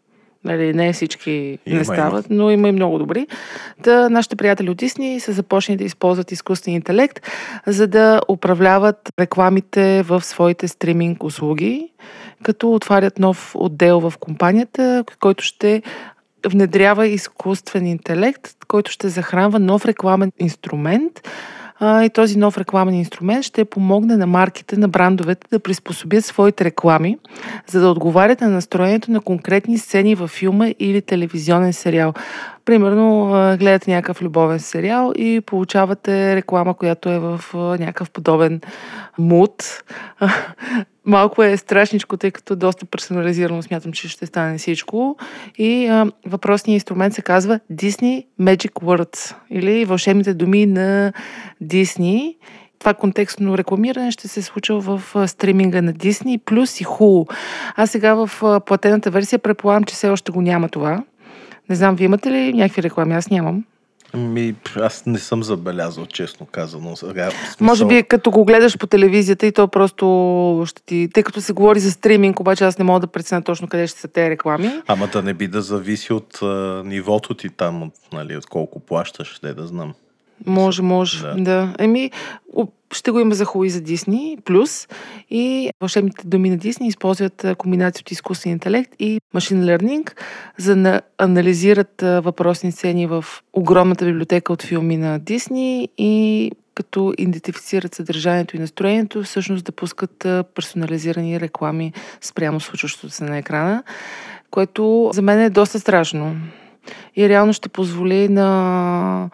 Нали, не всички има, не стават, има. но има и много добри. Та нашите приятели от Дисни са започнали да използват изкуствен интелект, за да управляват рекламите в своите стриминг услуги, като отварят нов отдел в компанията, който ще внедрява изкуствен интелект, който ще захранва нов рекламен инструмент, и този нов рекламен инструмент ще помогне на марките, на брандовете да приспособят своите реклами, за да отговарят на настроението на конкретни сцени във филма или телевизионен сериал. Примерно, гледате някакъв любовен сериал и получавате реклама, която е в някакъв подобен муд. Малко е страшничко, тъй като доста персонализирано смятам, че ще стане всичко. И а, въпросният инструмент се казва Disney Magic Words или вълшебните думи на Disney. Това контекстно рекламиране ще се случва в стриминга на Disney плюс и Hulu. А сега в платената версия предполагам, че все още го няма това. Не знам, вие имате ли някакви реклами? Аз нямам. Ми, аз не съм забелязал, честно казано. Сега, смисъл... Може би като го гледаш по телевизията и то просто ще ти... Тъй като се говори за стриминг, обаче аз не мога да преценя точно къде ще са тези реклами. Ама да не би да зависи от а, нивото ти там, от, нали, от колко плащаш, де да знам. Може, може, да. да. Еми, ще го има за хубави за Дисни, плюс и вълшебните думи на Дисни използват комбинация от изкуствен интелект и машин learning, за да анализират въпросни сцени в огромната библиотека от филми на Дисни и като идентифицират съдържанието и настроението, всъщност да пускат персонализирани реклами спрямо случващото се на екрана, което за мен е доста страшно. И реално ще позволи на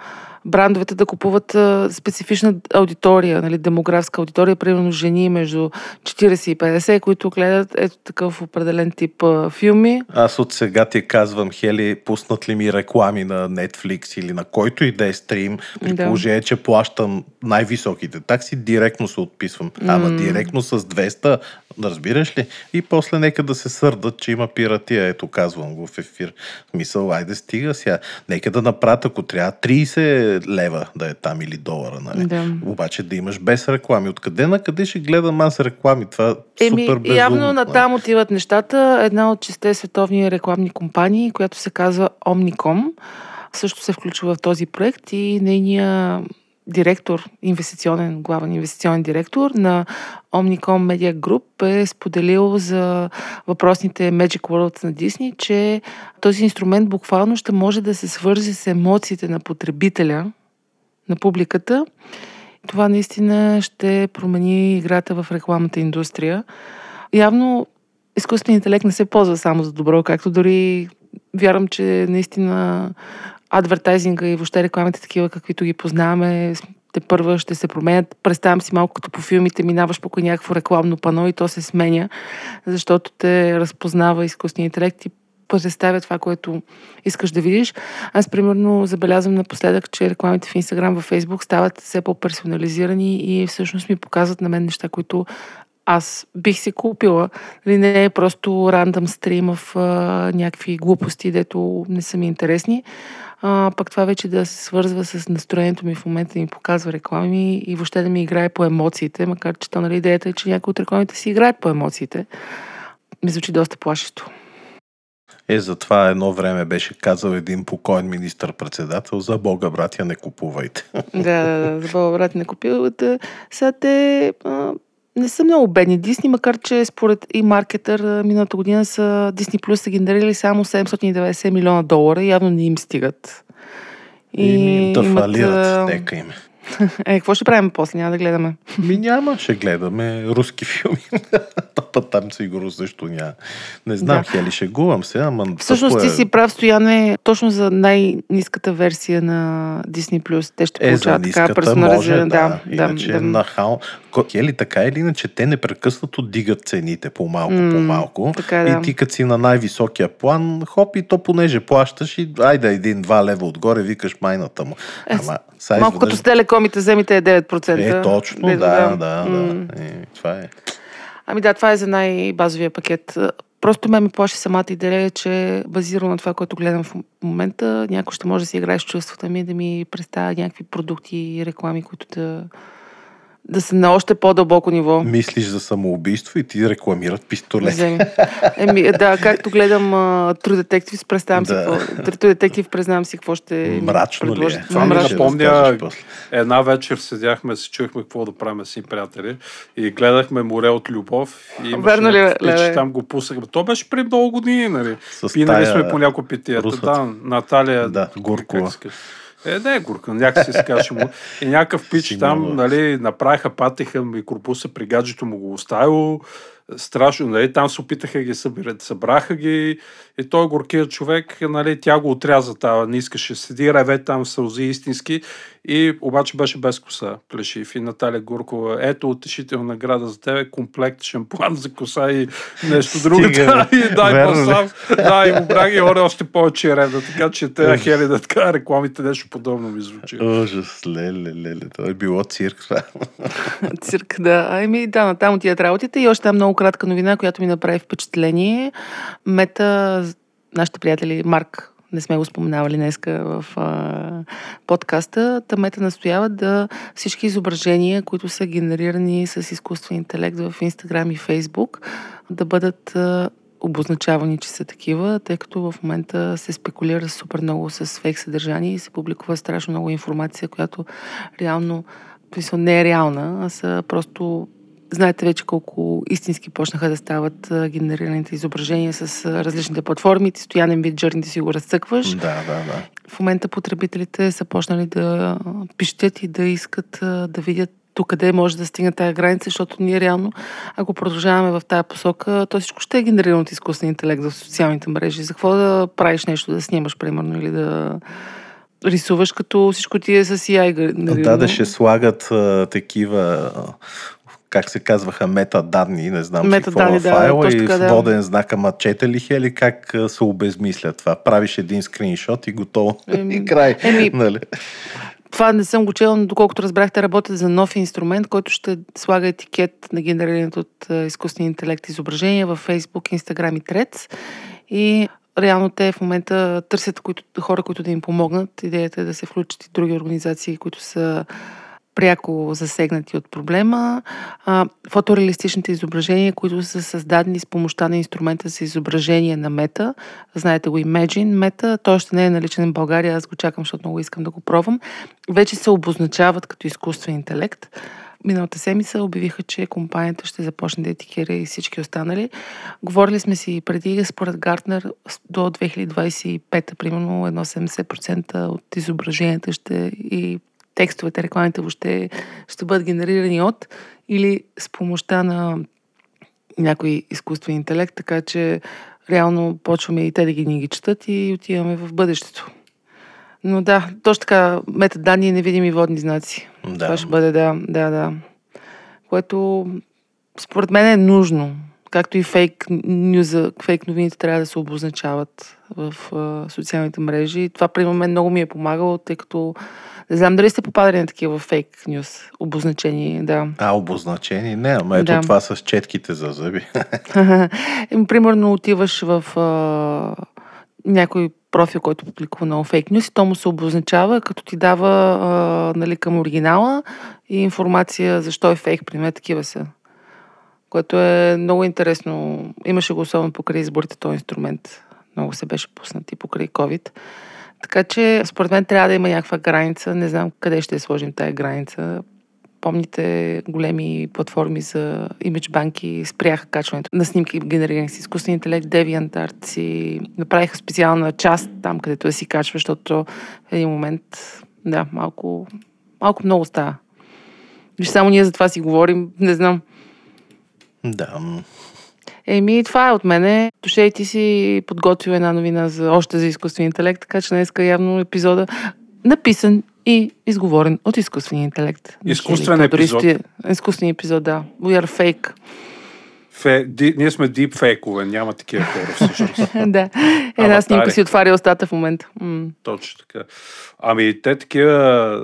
брандовете да купуват а, специфична аудитория, нали, демографска аудитория, примерно жени между 40 и 50, които гледат ето такъв определен тип а, филми. Аз от сега ти казвам, Хели, пуснат ли ми реклами на Netflix или на който и да е стрим, при да. положение, че плащам най-високите такси, директно се отписвам. Ама mm. директно с 200, разбираш ли? И после нека да се сърдат, че има пиратия. Ето, казвам го в ефир. Мисъл, айде стига сега. Нека да направят, ако трябва 30 лева да е там или долара, нали? Да. Обаче да имаш без реклами. Откъде на къде ще гледам аз реклами? Това е супер безумно. Явно на нали? там отиват нещата. Една от честе световни рекламни компании, която се казва Omnicom, също се включва в този проект и нейния директор, инвестиционен, главен инвестиционен директор на Omnicom Media Group е споделил за въпросните Magic World на Дисни, че този инструмент буквално ще може да се свързи с емоциите на потребителя, на публиката. Това наистина ще промени играта в рекламната индустрия. Явно изкуственият интелект не се ползва само за добро, както дори вярвам, че наистина адвертайзинга и въобще рекламите такива, каквито ги познаваме, те първа ще се променят. Представям си малко като по филмите, минаваш покрай някакво рекламно пано и то се сменя, защото те разпознава изкуствения интелект и представя това, което искаш да видиш. Аз, примерно, забелязвам напоследък, че рекламите в Инстаграм, в Фейсбук стават все по-персонализирани и всъщност ми показват на мен неща, които аз бих си купила. Нали, не е просто рандъм стрим в а, някакви глупости, дето не са ми интересни, а, пък това вече да се свързва с настроението ми в момента да ми показва реклами и въобще да ми играе по емоциите, макар че то нали, идеята е, че някои от рекламите си играят по емоциите. Ми звучи доста плашещо. Е, затова едно време беше казал един покоен министър-председател, за Бога, братя, не купувайте. Да, да, да, за Бога, братя, не купувайте. Сега те а, не са много бедни Дисни, макар че според и маркетър миналата година са Дисни Плюс са генерирали само 790 милиона долара явно не им стигат. И, и да имат, фалират, нека им. Е, какво ще правим после? Няма да гледаме. Ми няма, ще гледаме руски филми. Път там сигурно също няма. Не знам, да. Хели, шегувам се, ама... Всъщност ти е... си прав, Стояне, точно за най-низката версия на Disney+. Те ще получават е, така персонализирана. Да, да, иначе да. на хал... Хели, така или иначе, те непрекъснато дигат цените по-малко, mm, по-малко. Така, да. И ти като си на най-високия план, хоп, и то понеже плащаш и айде един-два лева отгоре, викаш майната му. Е, Ама, малко като с телекомите, вземите е 9%. Е, точно, да, да, да. Mm. да. Е, това е. Ами да, това е за най-базовия пакет. Просто ме ми плаши самата идея, че базирано на това, което гледам в момента, някой ще може да си играе с чувствата ми, да ми представя някакви продукти и реклами, които да да са на още по-дълбоко ниво. Мислиш за самоубийство и ти рекламират пистолет. Еми, да, както гледам uh, True Detective, представям да. си какво. True Detective, признавам си какво ще Мрачно ли е? Това ми напомня, една вечер седяхме, се чухме какво да правим си приятели и гледахме море от любов. И Верно ли, че там го пусахме. То беше при много години, нали? Пинали сме по някои питията. Да, Наталия. Да, Гуркова. Е, не е гурка, някакси се каже му. И някакъв пич там, нали, направиха, патиха микробуса при гаджето му го оставило. Страшно, нали, там се опитаха ги събират, събраха ги. И той горкият човек, нали, тя го отряза, та не искаше седи, реве там сълзи истински и обаче беше без коса, Плешив и Наталия Гуркова. Ето утешителна награда за тебе, комплект шампуан за коса и нещо друго. Да, и дай пасав, да, и му браги, и още повече ревда, така че те хели да така рекламите нещо подобно ми звучи. Ужас, леле, леле, това е било цирк цирк, да. Ами да, натам отиват работите и още много кратка новина, която ми направи впечатление. Мета, нашите приятели Марк, не сме го споменавали днеска в а, подкаста, та Мета настоява да всички изображения, които са генерирани с изкуствен интелект в Инстаграм и Фейсбук, да бъдат а, обозначавани, че са такива, тъй като в момента се спекулира супер много с фейк съдържание и се публикува страшно много информация, която реално не е реална, а са просто Знаете вече колко истински почнаха да стават генерираните изображения с различните платформи. Ти стоянен вид джърни си го разцъкваш. Да, да, да. В момента потребителите са почнали да пищят и да искат да видят до къде може да стигне тази граница, защото ние реално, ако продължаваме в тази посока, то всичко ще е генерирано от изкуствен интелект в социалните мрежи. За какво да правиш нещо, да снимаш, примерно, или да рисуваш, като всичко ти е с AI. Да, да ще слагат а, такива как се казваха, метаданни, не знам си какво да, файла и да. воден знак, ама чете ли или как се обезмисля това? Правиш един скриншот и готово. Еми, и край. Еми, нали? Това не съм го чела, но доколкото разбрахте, работят за нов инструмент, който ще слага етикет на генерирането от изкуствения интелект изображения в Facebook, Instagram и Threads. И реално те в момента търсят които, хора, които да им помогнат. Идеята е да се включат и други организации, които са пряко засегнати от проблема. А, фотореалистичните изображения, които са създадени с помощта на инструмента за изображение на мета. Знаете го Imagine мета. Той още не е наличен в България. Аз го чакам, защото много искам да го пробвам. Вече се обозначават като изкуствен интелект. Миналата седмица обявиха, че компанията ще започне да етикира и всички останали. Говорили сме си преди, според Гартнер, до 2025, примерно, едно 70% от изображенията ще и текстовете, рекламите въобще ще бъдат генерирани от или с помощта на някой изкуствен интелект, така че реално почваме и те да ги ни ги четат и отиваме в бъдещето. Но да, точно така, метаданни и невидими водни знаци. Да. Това ще бъде, да, да, да. Което според мен е нужно. Както и фейк нюза, фейк новините трябва да се обозначават в а, социалните мрежи. Това при мен много ми е помагало, тъй като не знам дали сте попадали на такива фейк нюс, обозначени, да. А, обозначени? Не, ама ето да. това с четките за зъби. Примерно отиваш в а, някой профил, който публикува много фейк нюс и то му се обозначава, като ти дава а, нали, към оригинала и информация защо е фейк. Пример, такива са. Което е много интересно. Имаше го особено покрай изборите този инструмент. Много се беше пуснат и покрай COVID. Така че, според мен, трябва да има някаква граница. Не знам къде ще сложим тая граница. Помните, големи платформи за имидж банки спряха качването на снимки, генерирани с изкуствен интелект. DeviantArt си направиха специална част там, където да си качва, защото в един момент, да, малко, малко много става. Виж, само ние за това си говорим, не знам. Да, Еми, това е от мене. Душе, ти си подготвил една новина за, още за изкуствен интелект, така че днес явно епизода написан и изговорен от изкуствения интелект. Изкуствен епизод. изкуствен епизод, да. We are fake. Фе, ди, ние сме дип фейкове, няма такива хора всъщност. да. Една снимка си отваря устата в момента. М. Точно така. Ами те такива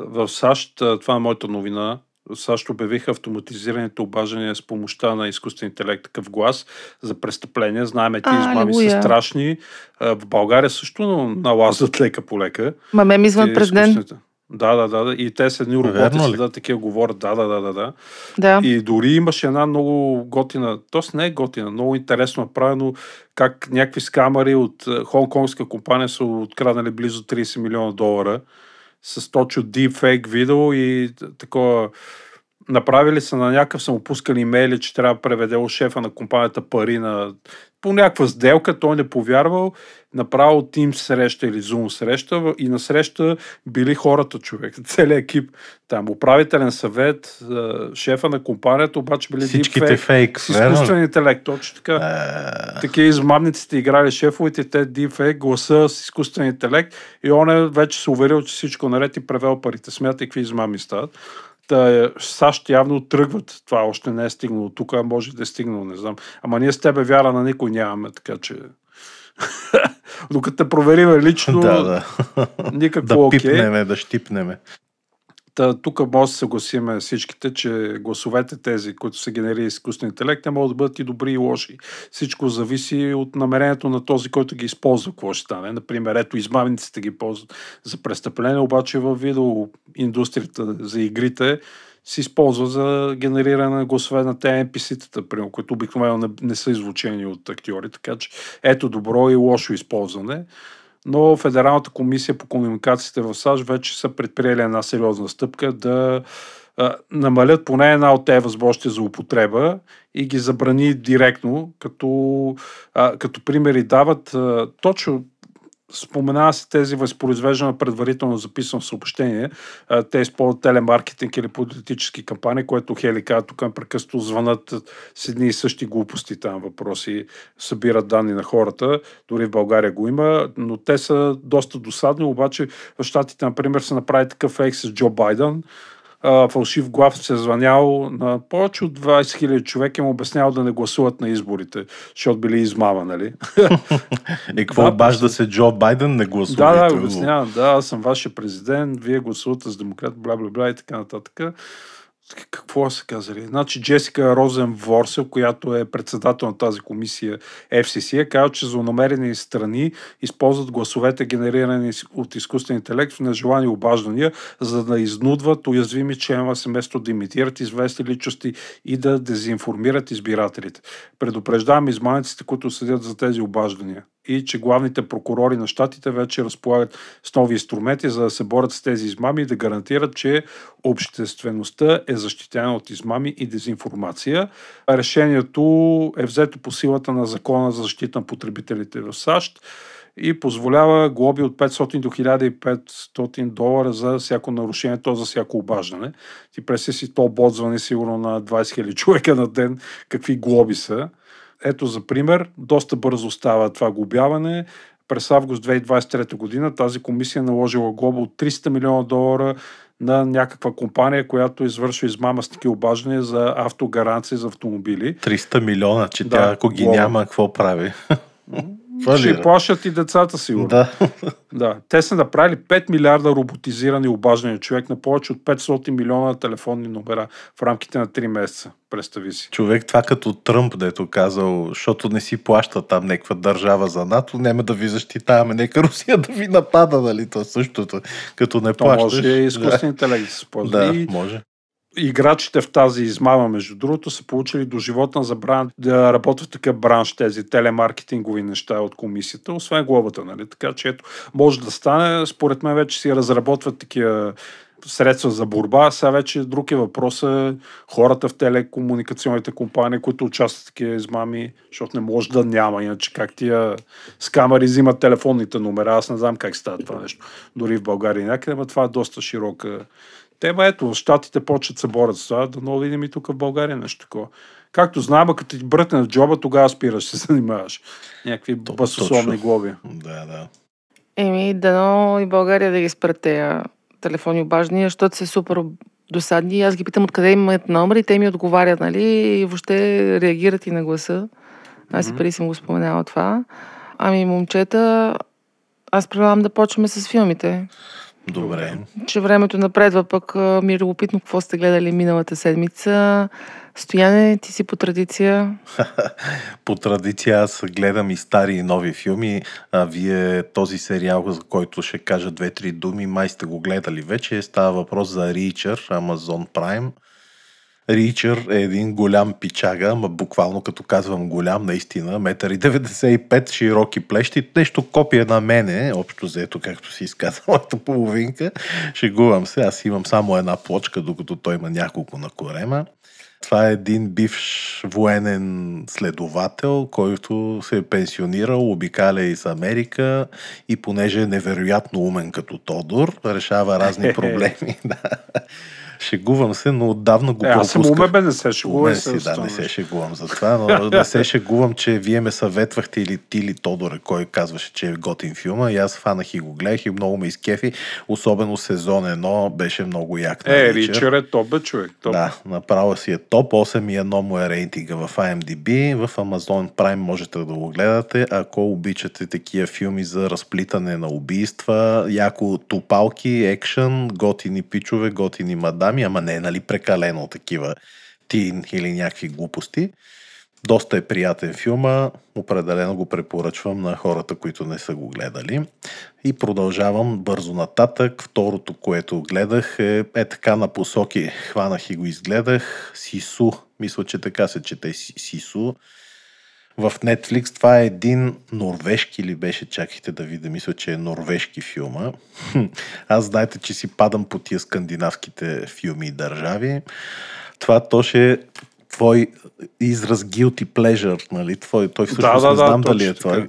в САЩ, това е моята новина, САЩ обявиха автоматизираните обаждания с помощта на изкуствен интелект, такъв глас за престъпления. Знаеме, ти измами са страшни. В България също налазват лека по лека. Ма ме извън президент. Да, да, да, да. И те са едни роботи, да, такива говорят. Да, да, да, да, да. да. И дори имаше една много готина, т.е. не е готина, много интересно направено, как някакви скамари от хонконгска компания са откраднали близо 30 милиона долара с точно deepfake видео и такова направили са на някакъв, са му пускали имейли, че трябва да преведе от шефа на компанията пари на по някаква сделка, той не повярвал, направил Teams среща или Zoom среща и на среща били хората човек, целият екип, там управителен съвет, шефа на компанията, обаче били Всичките фейк, с изкуствен интелект, точно така. Uh... Такива измамниците играли шефовете, те deepfake, гласа с изкуствен интелект и он е вече се уверил, че всичко наред и превел парите. Смятай какви измами стават. Та, САЩ явно тръгват. Това още не е стигнало. Тук може да е стигнало, не знам. Ама ние с тебе вяра на никой нямаме, така че... Докато те провериме лично, да, да. никакво да окей. Да пипнеме, да щипнеме. Та, тук може да се съгласиме всичките, че гласовете тези, които се генерира изкуствен интелект, те могат да бъдат и добри и лоши. Всичко зависи от намерението на този, който ги използва, какво ще стане. Например, ето измамниците ги ползват за престъпление, обаче в видеоиндустрията за игрите се използва за генериране на гласове на тези NPC-тата, които обикновено не, не са излучени от актьори. Така че ето добро и лошо използване но Федералната комисия по комуникациите в САЩ вече са предприели една сериозна стъпка да а, намалят поне една от тези възможности за употреба и ги забрани директно, като, а, като примери дават а, точно споменава се тези възпроизвеждане предварително записано съобщение. Те използват телемаркетинг или политически кампании, което Хели казва, тук прекъснато звънат с едни и същи глупости там въпроси, събират данни на хората. Дори в България го има, но те са доста досадни, обаче в Штатите, например, са направи такъв фейк с Джо Байден, а, фалшив глав се е звънял на повече от 20 000 човека и му обяснял да не гласуват на изборите, защото били измама, нали? И какво Да, обажда се Джо Байден, не гласува. Да, да, обяснявам. Да, аз съм вашия президент, вие гласувате с демократ, бла, бла, бла и така нататък. Какво са казали? Значи Джесика Розен Ворсел, която е председател на тази комисия FCC, е казал, че злонамерени страни използват гласовете, генерирани от изкуствен интелект в нежелани обаждания, за да изнудват уязвими членове семейство да имитират известни личности и да дезинформират избирателите. Предупреждавам изманиците, които седят за тези обаждания и че главните прокурори на щатите вече разполагат с нови инструменти, за да се борят с тези измами и да гарантират, че обществеността е защитена от измами и дезинформация. Решението е взето по силата на закона за защита на потребителите в САЩ и позволява глоби от 500 до 1500 долара за всяко нарушение, то за всяко обаждане. Ти преси си то бот звъни сигурно на 20 000 човека на ден, какви глоби са. Ето за пример, доста бързо става това глобяване. През август 2023 година тази комисия наложила глоба от 300 милиона долара на някаква компания, която извършва измама с такива обаждания за автогаранции за автомобили. 300 милиона, че Да, тя ако ги глоба. няма, какво прави? Ще Фалира. плащат и децата сигурно. Да. Да, те са направили 5 милиарда роботизирани обаждания човек на повече от 500 милиона телефонни номера в рамките на 3 месеца. Представи си. Човек това като Тръмп, дето казал, защото не си плаща там някаква държава за НАТО, няма да ви защитаваме, нека Русия да ви напада, нали? То същото, като не То плащаш. може и изкуствен интелект да се ползва. Да, И да може. Играчите в тази измама, между другото, са получили до животна забрана да работят в такъв бранш, тези телемаркетингови неща от комисията, освен глобата, нали? Така че ето, може да стане, според мен вече си разработват такива средства за борба. Сега вече друг е въпрос е хората в телекомуникационните компании, които участват в такива измами, защото не може да няма, иначе как тия с камери взимат телефонните номера, аз не знам как става това нещо. Дори в България някъде, но това е доста широка тема. Ето, в Штатите почват да се борят с това, да много видим и тук в България нещо такова. Както знаем, като ти бръкне в джоба, тогава спираш, се занимаваш. Някакви То- басословни точно. глоби. Да, да. Еми, дано и България да ги спрат тези телефони обаждания, защото са супер досадни. Аз ги питам откъде имат номер и те ми отговарят, нали? И въобще реагират и на гласа. Аз и Мгм. преди съм го споменала това. Ами, момчета, аз предлагам да почваме с филмите. Добре. Че времето напредва, пък ми е любопитно какво сте гледали миналата седмица. Стояне, ти си по традиция. По традиция аз гледам и стари и нови филми. А вие този сериал, за който ще кажа две-три думи, май сте го гледали вече. Става въпрос за Reacher, Amazon Prime. Ричър е един голям пичага, ама буквално като казвам голям, наистина, метър и 95, широки плещи, нещо копия на мене, общо взето, както си изказа моята половинка. Шегувам се, аз имам само една плочка, докато той има няколко на корема. Това е един бивш военен следовател, който се е пенсионирал, обикаля из Америка и понеже е невероятно умен като Тодор, решава разни проблеми. Шегувам се, но отдавна го Е, аз съм пропусках. умен, бе, не се шегувай Умен с си, да, не се шегувам за това, но не се шегувам, че вие ме съветвахте или ти или Тодоре, кой казваше, че е готин филма и аз фанах и го гледах и много ме изкефи, особено сезон едно беше много як. Е, Ричард. Е топ, бе, човек. Топ. Да, направо си е топ. 8,1 му е рейтинга в IMDb. В Amazon Prime можете да го гледате, ако обичате такива филми за разплитане на убийства, яко тупалки, екшън, готини пичове, готини мадами, ама не, нали, прекалено такива тин или някакви глупости. Доста е приятен филма, определено го препоръчвам на хората, които не са го гледали. И продължавам бързо нататък. Второто, което гледах е, е така на посоки. Хванах и го изгледах. Сису. Мисля, че така се чете Си- Сису. В Netflix. Това е един норвежки ли беше, чакайте да видя, мисля, че е норвежки филма. Аз знаете, че си падам по тия скандинавските филми и държави. Това то ще е твой израз guilty pleasure, нали? Твой, той всъщност да, да, не знам да, дали е това.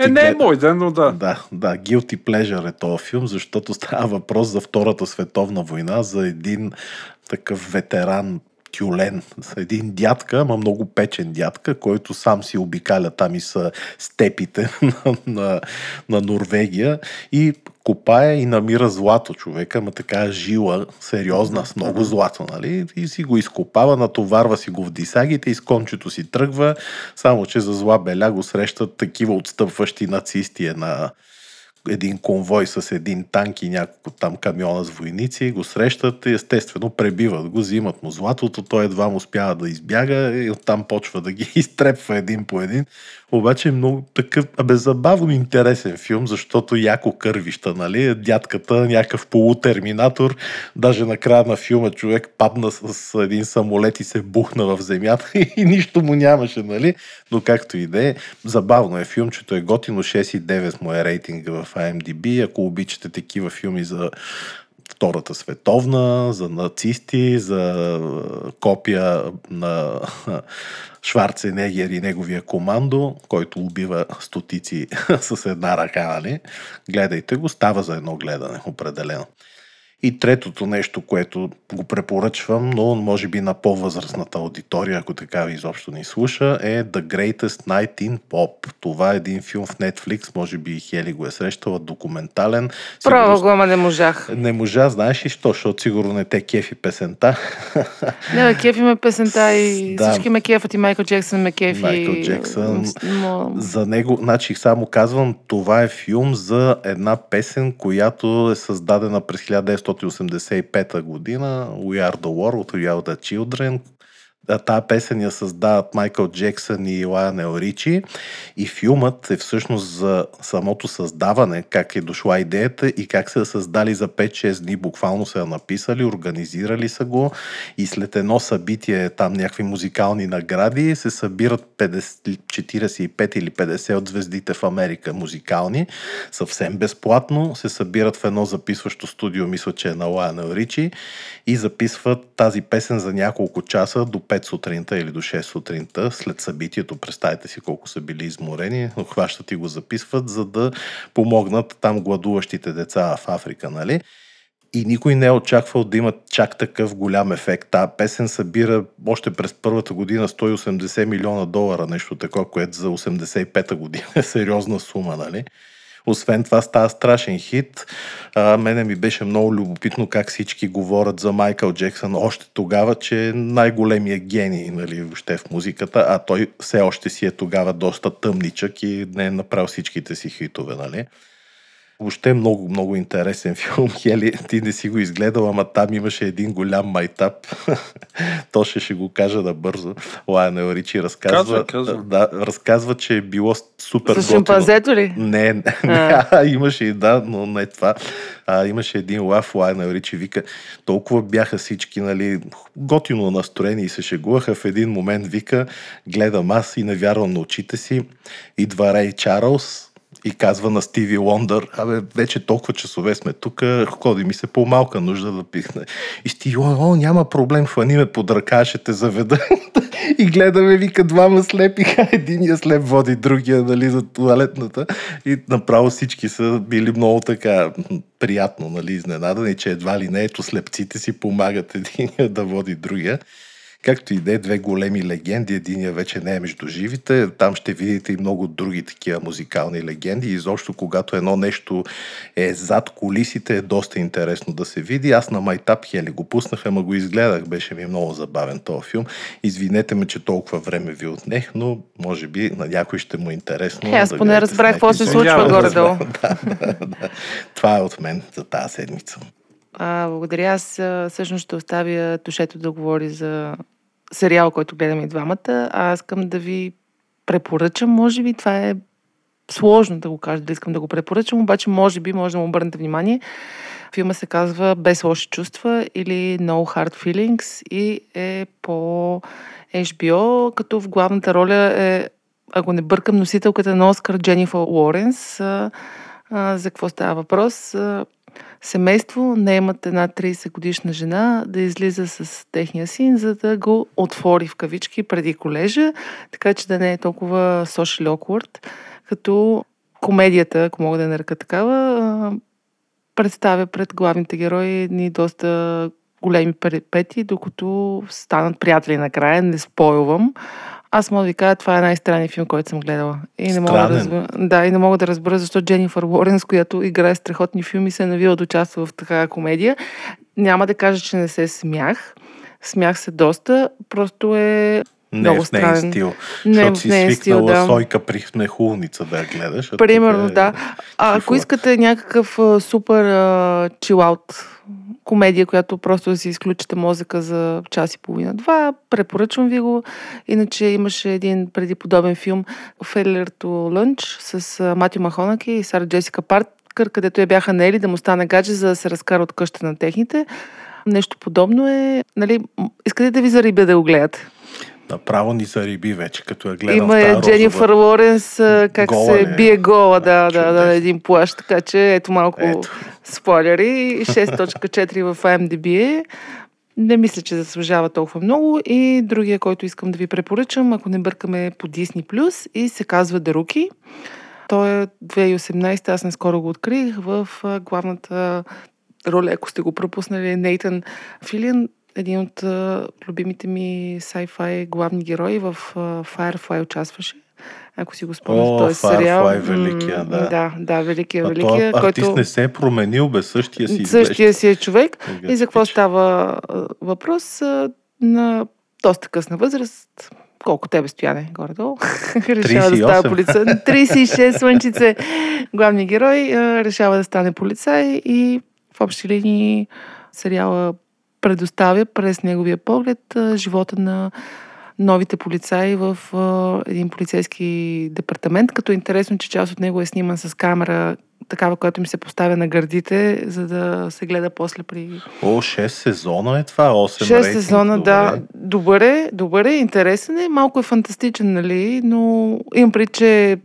Е, не е мой ден, но да. Да, да, guilty pleasure е този филм, защото става въпрос за Втората световна война, за един такъв ветеран тюлен, един дядка, ама много печен дядка, който сам си обикаля. Там и са степите на, на, на Норвегия. И копае и намира злато човека, ама така жила, сериозна, с много злато, нали? И си го изкопава, натоварва си го в дисагите и с кончето си тръгва, само че за зла беля го срещат такива отстъпващи нацисти е на един конвой с един танк и няколко там камиона с войници, го срещат и естествено пребиват го, взимат му златото, той едва му успява да избяга и оттам почва да ги изтрепва един по един. Обаче е много такъв, абе, забавно интересен филм, защото яко кървища, нали? Дядката, някакъв полутерминатор, даже на края на филма човек падна с един самолет и се бухна в земята и нищо му нямаше, нали? Но както и да е, забавно е филмчето, е готино 6,9 му е рейтинга в IMDb. Ако обичате такива филми за Втората световна, за нацисти, за копия на Шварценегер и неговия командо, който убива стотици с една ръка, нали? Гледайте го, става за едно гледане, определено. И третото нещо, което го препоръчвам, но може би на по-възрастната аудитория, ако такава изобщо ни слуша, е The Greatest Night in Pop. Това е един филм в Netflix, може би и Хели го е срещала, документален. Право го, ама не можах. Не можа, знаеш ли що? Защото сигурно не те кефи песента. Не, бе, кефи ме песента и Да. всички ме кефат и Майкъл Джексън ме кефи. Майкъл Джексън. Но... За него, значи само казвам, това е филм за една песен, която е създадена през 1985 година. We are the world, we are the children. Тая песен я създават Майкъл Джексън и Лайонел Ричи и филмът е всъщност за самото създаване, как е дошла идеята и как са създали за 5-6 дни. Буквално са я написали, организирали са го и след едно събитие, там някакви музикални награди, се събират 50, 45 или 50 от звездите в Америка музикални, съвсем безплатно, се събират в едно записващо студио, мисля, че е на Лайонел Ричи и записват тази песен за няколко часа до 5 сутринта или до 6 сутринта след събитието. Представете си колко са били изморени, хващат и го записват, за да помогнат там гладуващите деца в Африка, нали? И никой не е очаквал да имат чак такъв голям ефект. Та песен събира още през първата година 180 милиона долара, нещо такова, което за 85-та година е сериозна сума, нали? Освен това става страшен хит. А, мене ми беше много любопитно как всички говорят за Майкъл Джексън още тогава, че е най-големия гений нали, въобще в музиката, а той все още си е тогава доста тъмничък и не е направил всичките си хитове. Нали? Въобще е много, много интересен филм. Хели, ти не си го изгледал, ама там имаше един голям майтап. То ще, ще го кажа да бързо. Лайонел Ричи разказва, Казвай, казвай. Да, разказва, че е било супер С шимпанзето ли? Не, не, не а, имаше и да, но не това. А, имаше един лав Лайнел Ричи, вика, толкова бяха всички, нали, готино настроени и се шегуваха. В един момент вика, гледам аз и не вярвам на очите си. Идва Рей Чарлз, и казва на Стиви Лондър, абе, вече толкова часове сме тук, ходи ми се по-малка нужда да пихне. И Стиви Лондър, о, няма проблем, хвани ме под ръка, ще те заведа. и гледаме, вика, двама слепиха, единия слеп води другия, нали, за туалетната. И направо всички са били много така приятно, нали, изненадани, че едва ли не, ето слепците си помагат единия да води другия. Както и да е, две големи легенди. Единия вече не е между живите. Там ще видите и много други такива музикални легенди. Изобщо, когато едно нещо е зад колисите, е доста интересно да се види. Аз на Майтап Хели го пуснах, ама го изгледах. Беше ми много забавен този филм. Извинете ме, че толкова време ви отнех, но може би на някой ще му е интересно. Е, аз да поне разбрах какво се случва горе-долу. да, да, да. Това е от мен за тази седмица. А, благодаря. Аз всъщност ще оставя Тошето да говори за сериал, който гледаме и двамата. А аз искам да ви препоръчам, може би това е сложно да го кажа, да искам да го препоръчам, обаче може би може да му обърнете внимание. Филма се казва Без лоши чувства или No Hard Feelings и е по HBO, като в главната роля е ако не бъркам, носителката на Оскар Дженифър Лоренс. А, а, за какво става въпрос? А, семейство наемат една 30 годишна жена да излиза с техния син, за да го отвори в кавички преди колежа, така че да не е толкова social awkward, като комедията, ако мога да нарека такава, представя пред главните герои едни доста големи перипети, докато станат приятели накрая, не спойлвам. Аз мога да ви кажа, това е най-странният филм, който съм гледала. И не мога да разбера, да, и не мога да разбера защо Дженифър Лоренс, която играе страхотни филми, се е навила да участва в такава комедия. Няма да кажа, че не се смях. Смях се доста. Просто е не много в нейн стил. Не защото в си нейн стил, свикнала да. сойка при смехулница да я гледаш. Примерно, е да. А ако искате някакъв а, супер чилаут комедия, която просто да си изключите мозъка за час и половина-два, препоръчвам ви го. Иначе имаше един преди подобен филм Failure to Lunch с а, Матю Махонаки и Сара Джесика Паркър, където я бяха наели да му стане гадже, за да се разкара от къща на техните. Нещо подобно е, нали, искате да ви зарибя да го гледате. Направо ни зариби вече, като я гледам Има в е Дженифър розова. Лоренс, как Гола се ли е? бие гола, да, да, да, на един плащ, така че ето малко Ето. спойлери. 6.4 в IMDb е. Не мисля, че заслужава толкова много. И другия, който искам да ви препоръчам, ако не бъркаме по Disney+, и се казва Rookie. Той е 2018, аз наскоро го открих в главната роля, ако сте го пропуснали, Нейтан Филиан, един от а, любимите ми sci-fi главни герои в а, Firefly участваше. Ако си го спомняш, О, този сериал. Firefly, великия, да. Да, да, великия, А великия, този артист който... не се е променил, бе, същия си Същия си е човек. изглежда. И за какво става въпрос? На доста късна възраст, колко тебе стояне, горе-долу, решава да 38. става полицай. 36 слънчице, главният герой, решава да стане полицай и в общи линии сериала предоставя през неговия поглед живота на новите полицаи в един полицейски департамент, като е интересно, че част от него е сниман с камера, такава, която ми се поставя на гърдите, за да се гледа после при... О, 6 сезона е това, 8 6 рейтинг, сезона, добре. да. Добър е, добър е, интересен е, малко е фантастичен, нали, но имам пред, че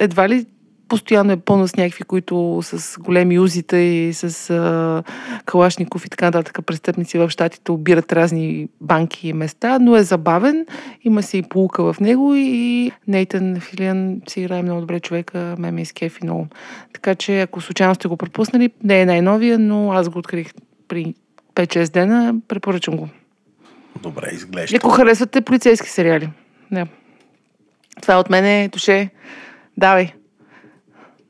едва ли постоянно е пълно с някакви, които с големи узита и с а, калашников и така нататък престъпници в щатите обират разни банки и места, но е забавен, има си и полука в него и Нейтан Филиан си играе много добре човека, ме ме изкефи много. Така че ако случайно сте го пропуснали, не е най-новия, но аз го открих при 5-6 дена, препоръчвам го. Добре, изглежда. ако харесвате полицейски сериали. Да. Това от мен е туше. Давай.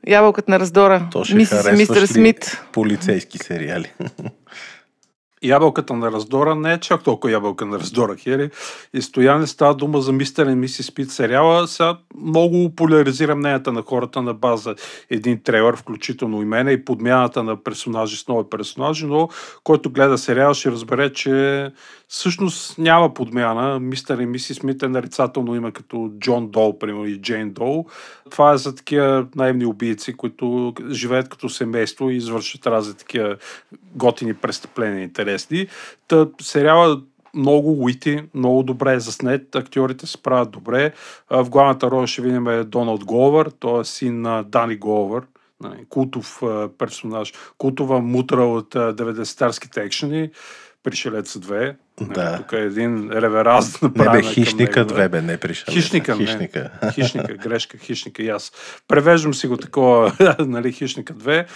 Ябълкът на раздора. То ще Мисис мистер ли Смит. полицейски сериали? Ябълката на раздора не е чак толкова ябълка на раздора, Хери. И стояне става дума за мистер и мисис Спит сериала. Сега много поляризира мненията на хората на база един трейлър, включително и мене, и подмяната на персонажи с нови персонажи, но който гледа сериал ще разбере, че всъщност няма подмяна. Мистер и мисис Смит е нарицателно име като Джон Дол, примерно, и Джейн Дол. Това е за такива наивни убийци, които живеят като семейство и извършват разни такива готини престъпления интересни. Та сериала много уити, много добре е заснет, актьорите се справят добре. В главната роля ще видим е Доналд Головър, той е син на Дани Головър, нали, култов персонаж, култова мутра от а, 90-тарските екшени, Пришелец 2. Да. Тук е един реверанс Не направен бе, към хищника него, две бе, не пришъл. Хищника, не. Хищника. Хищника, грешка, хищника и аз. Превеждам си го такова, нали, хищника 2.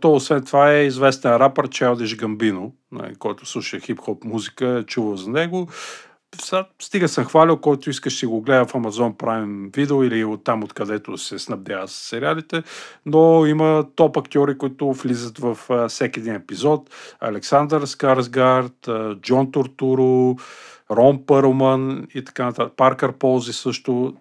То, освен това, е известен рапър Челдиш Гамбино, нали, който слуша хип-хоп музика, е чувал за него. Стига съм хвалил, който искаш си го гледа в Amazon Prime Video или от там, откъдето се снабдява с сериалите, но има топ актьори, които влизат в всеки един епизод. Александър Скарсгард, Джон Тортуро, Рон Пърлман и така нататък. Паркър Ползи също.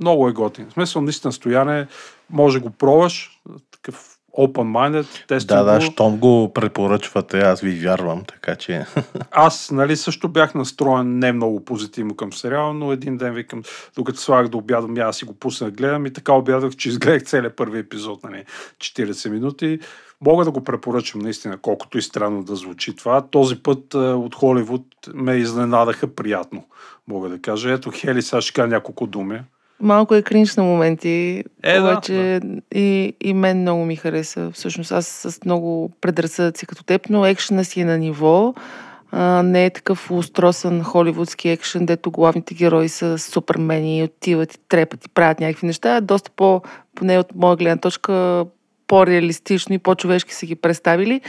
Много е готин. В смисъл, наистина, стояне, може да го пробваш, такъв open-minded, тествам Да, да, го. щом го препоръчвате, аз ви вярвам, така че... Аз, нали, също бях настроен не много позитивно към сериала, но един ден викам, докато слагах да обядам, я си го пусна да гледам и така обядах, че изгледах целият първи епизод, нали, 40 минути. Мога да го препоръчам наистина, колкото и странно да звучи това. Този път а, от Холивуд ме изненадаха приятно, мога да кажа. Ето, Хели, сега ще кажа няколко думи. Малко е кринж на моменти, Е, да, обаче и, и мен много ми хареса. Всъщност аз с много предразсъдъци като теб, но екшена си е на ниво. А, не е такъв устросан холивудски екшен, дето главните герои са супермени, отиват и трепат и правят някакви неща. Доста по, поне от моя гледна точка, по-реалистично и по-човешки са ги представили.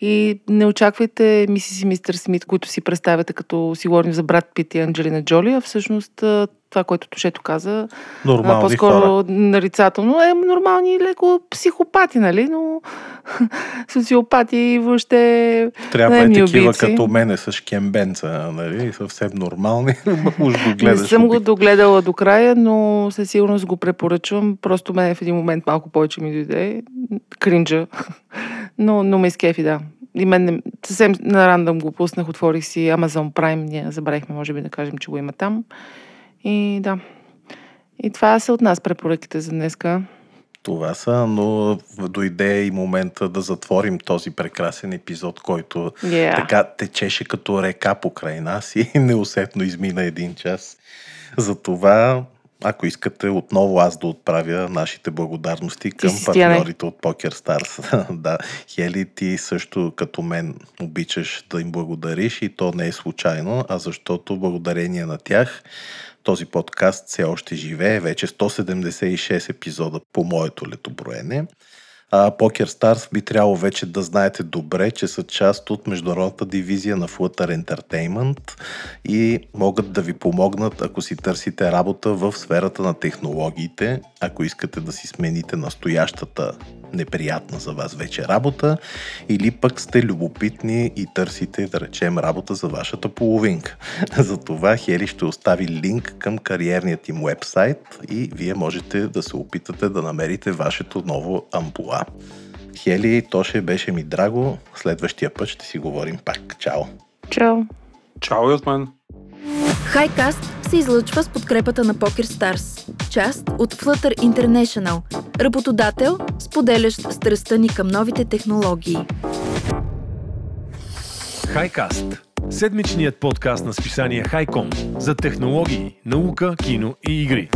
И не очаквайте мисис и мистер Смит, които си представяте като си говорим за брат Пит и Анджелина Джоли, а всъщност това, което Тошето каза, а, Нормални по-скоро хора. нарицателно, е нормални леко психопати, нали? Но социопати въобще Трябва не е такива убийци. като мене с шкембенца, нали? Съвсем нормални. Уж го Не гледаш. съм го догледала до края, но със сигурност го препоръчвам. Просто мен в един момент малко повече ми дойде кринджа. Но, но ме изкефи, да. И мен не, съвсем на рандъм го пуснах, отворих си Amazon Prime, ние забравихме, може би да кажем, че го има там. И да. И това са от нас препоръките за днеска. Това са, но дойде и момента да затворим този прекрасен епизод, който Yeah. така течеше като река покрай нас и неусетно измина един час. Затова, ако искате отново аз да отправя нашите благодарности към си, партньорите от Poker Stars. да, Хели, ти също като мен обичаш да им благодариш и то не е случайно, а защото благодарение на тях този подкаст все още живее, вече 176 епизода по моето летоброене. А Poker Stars би трябвало вече да знаете добре, че са част от международната дивизия на Flutter Entertainment и могат да ви помогнат, ако си търсите работа в сферата на технологиите, ако искате да си смените настоящата неприятна за вас вече работа, или пък сте любопитни и търсите, да речем, работа за вашата половинка. Затова Хели ще остави линк към кариерният им вебсайт и вие можете да се опитате да намерите вашето ново ампула. Хели, то ще беше ми драго. Следващия път ще си говорим пак. Чао! Чао! Чао и от мен. Хайкаст се излъчва с подкрепата на Poker Stars, част от Flutter International, работодател, споделящ страстта ни към новите технологии. Хайкаст. Седмичният подкаст на списание Хайком за технологии, наука, кино и игри.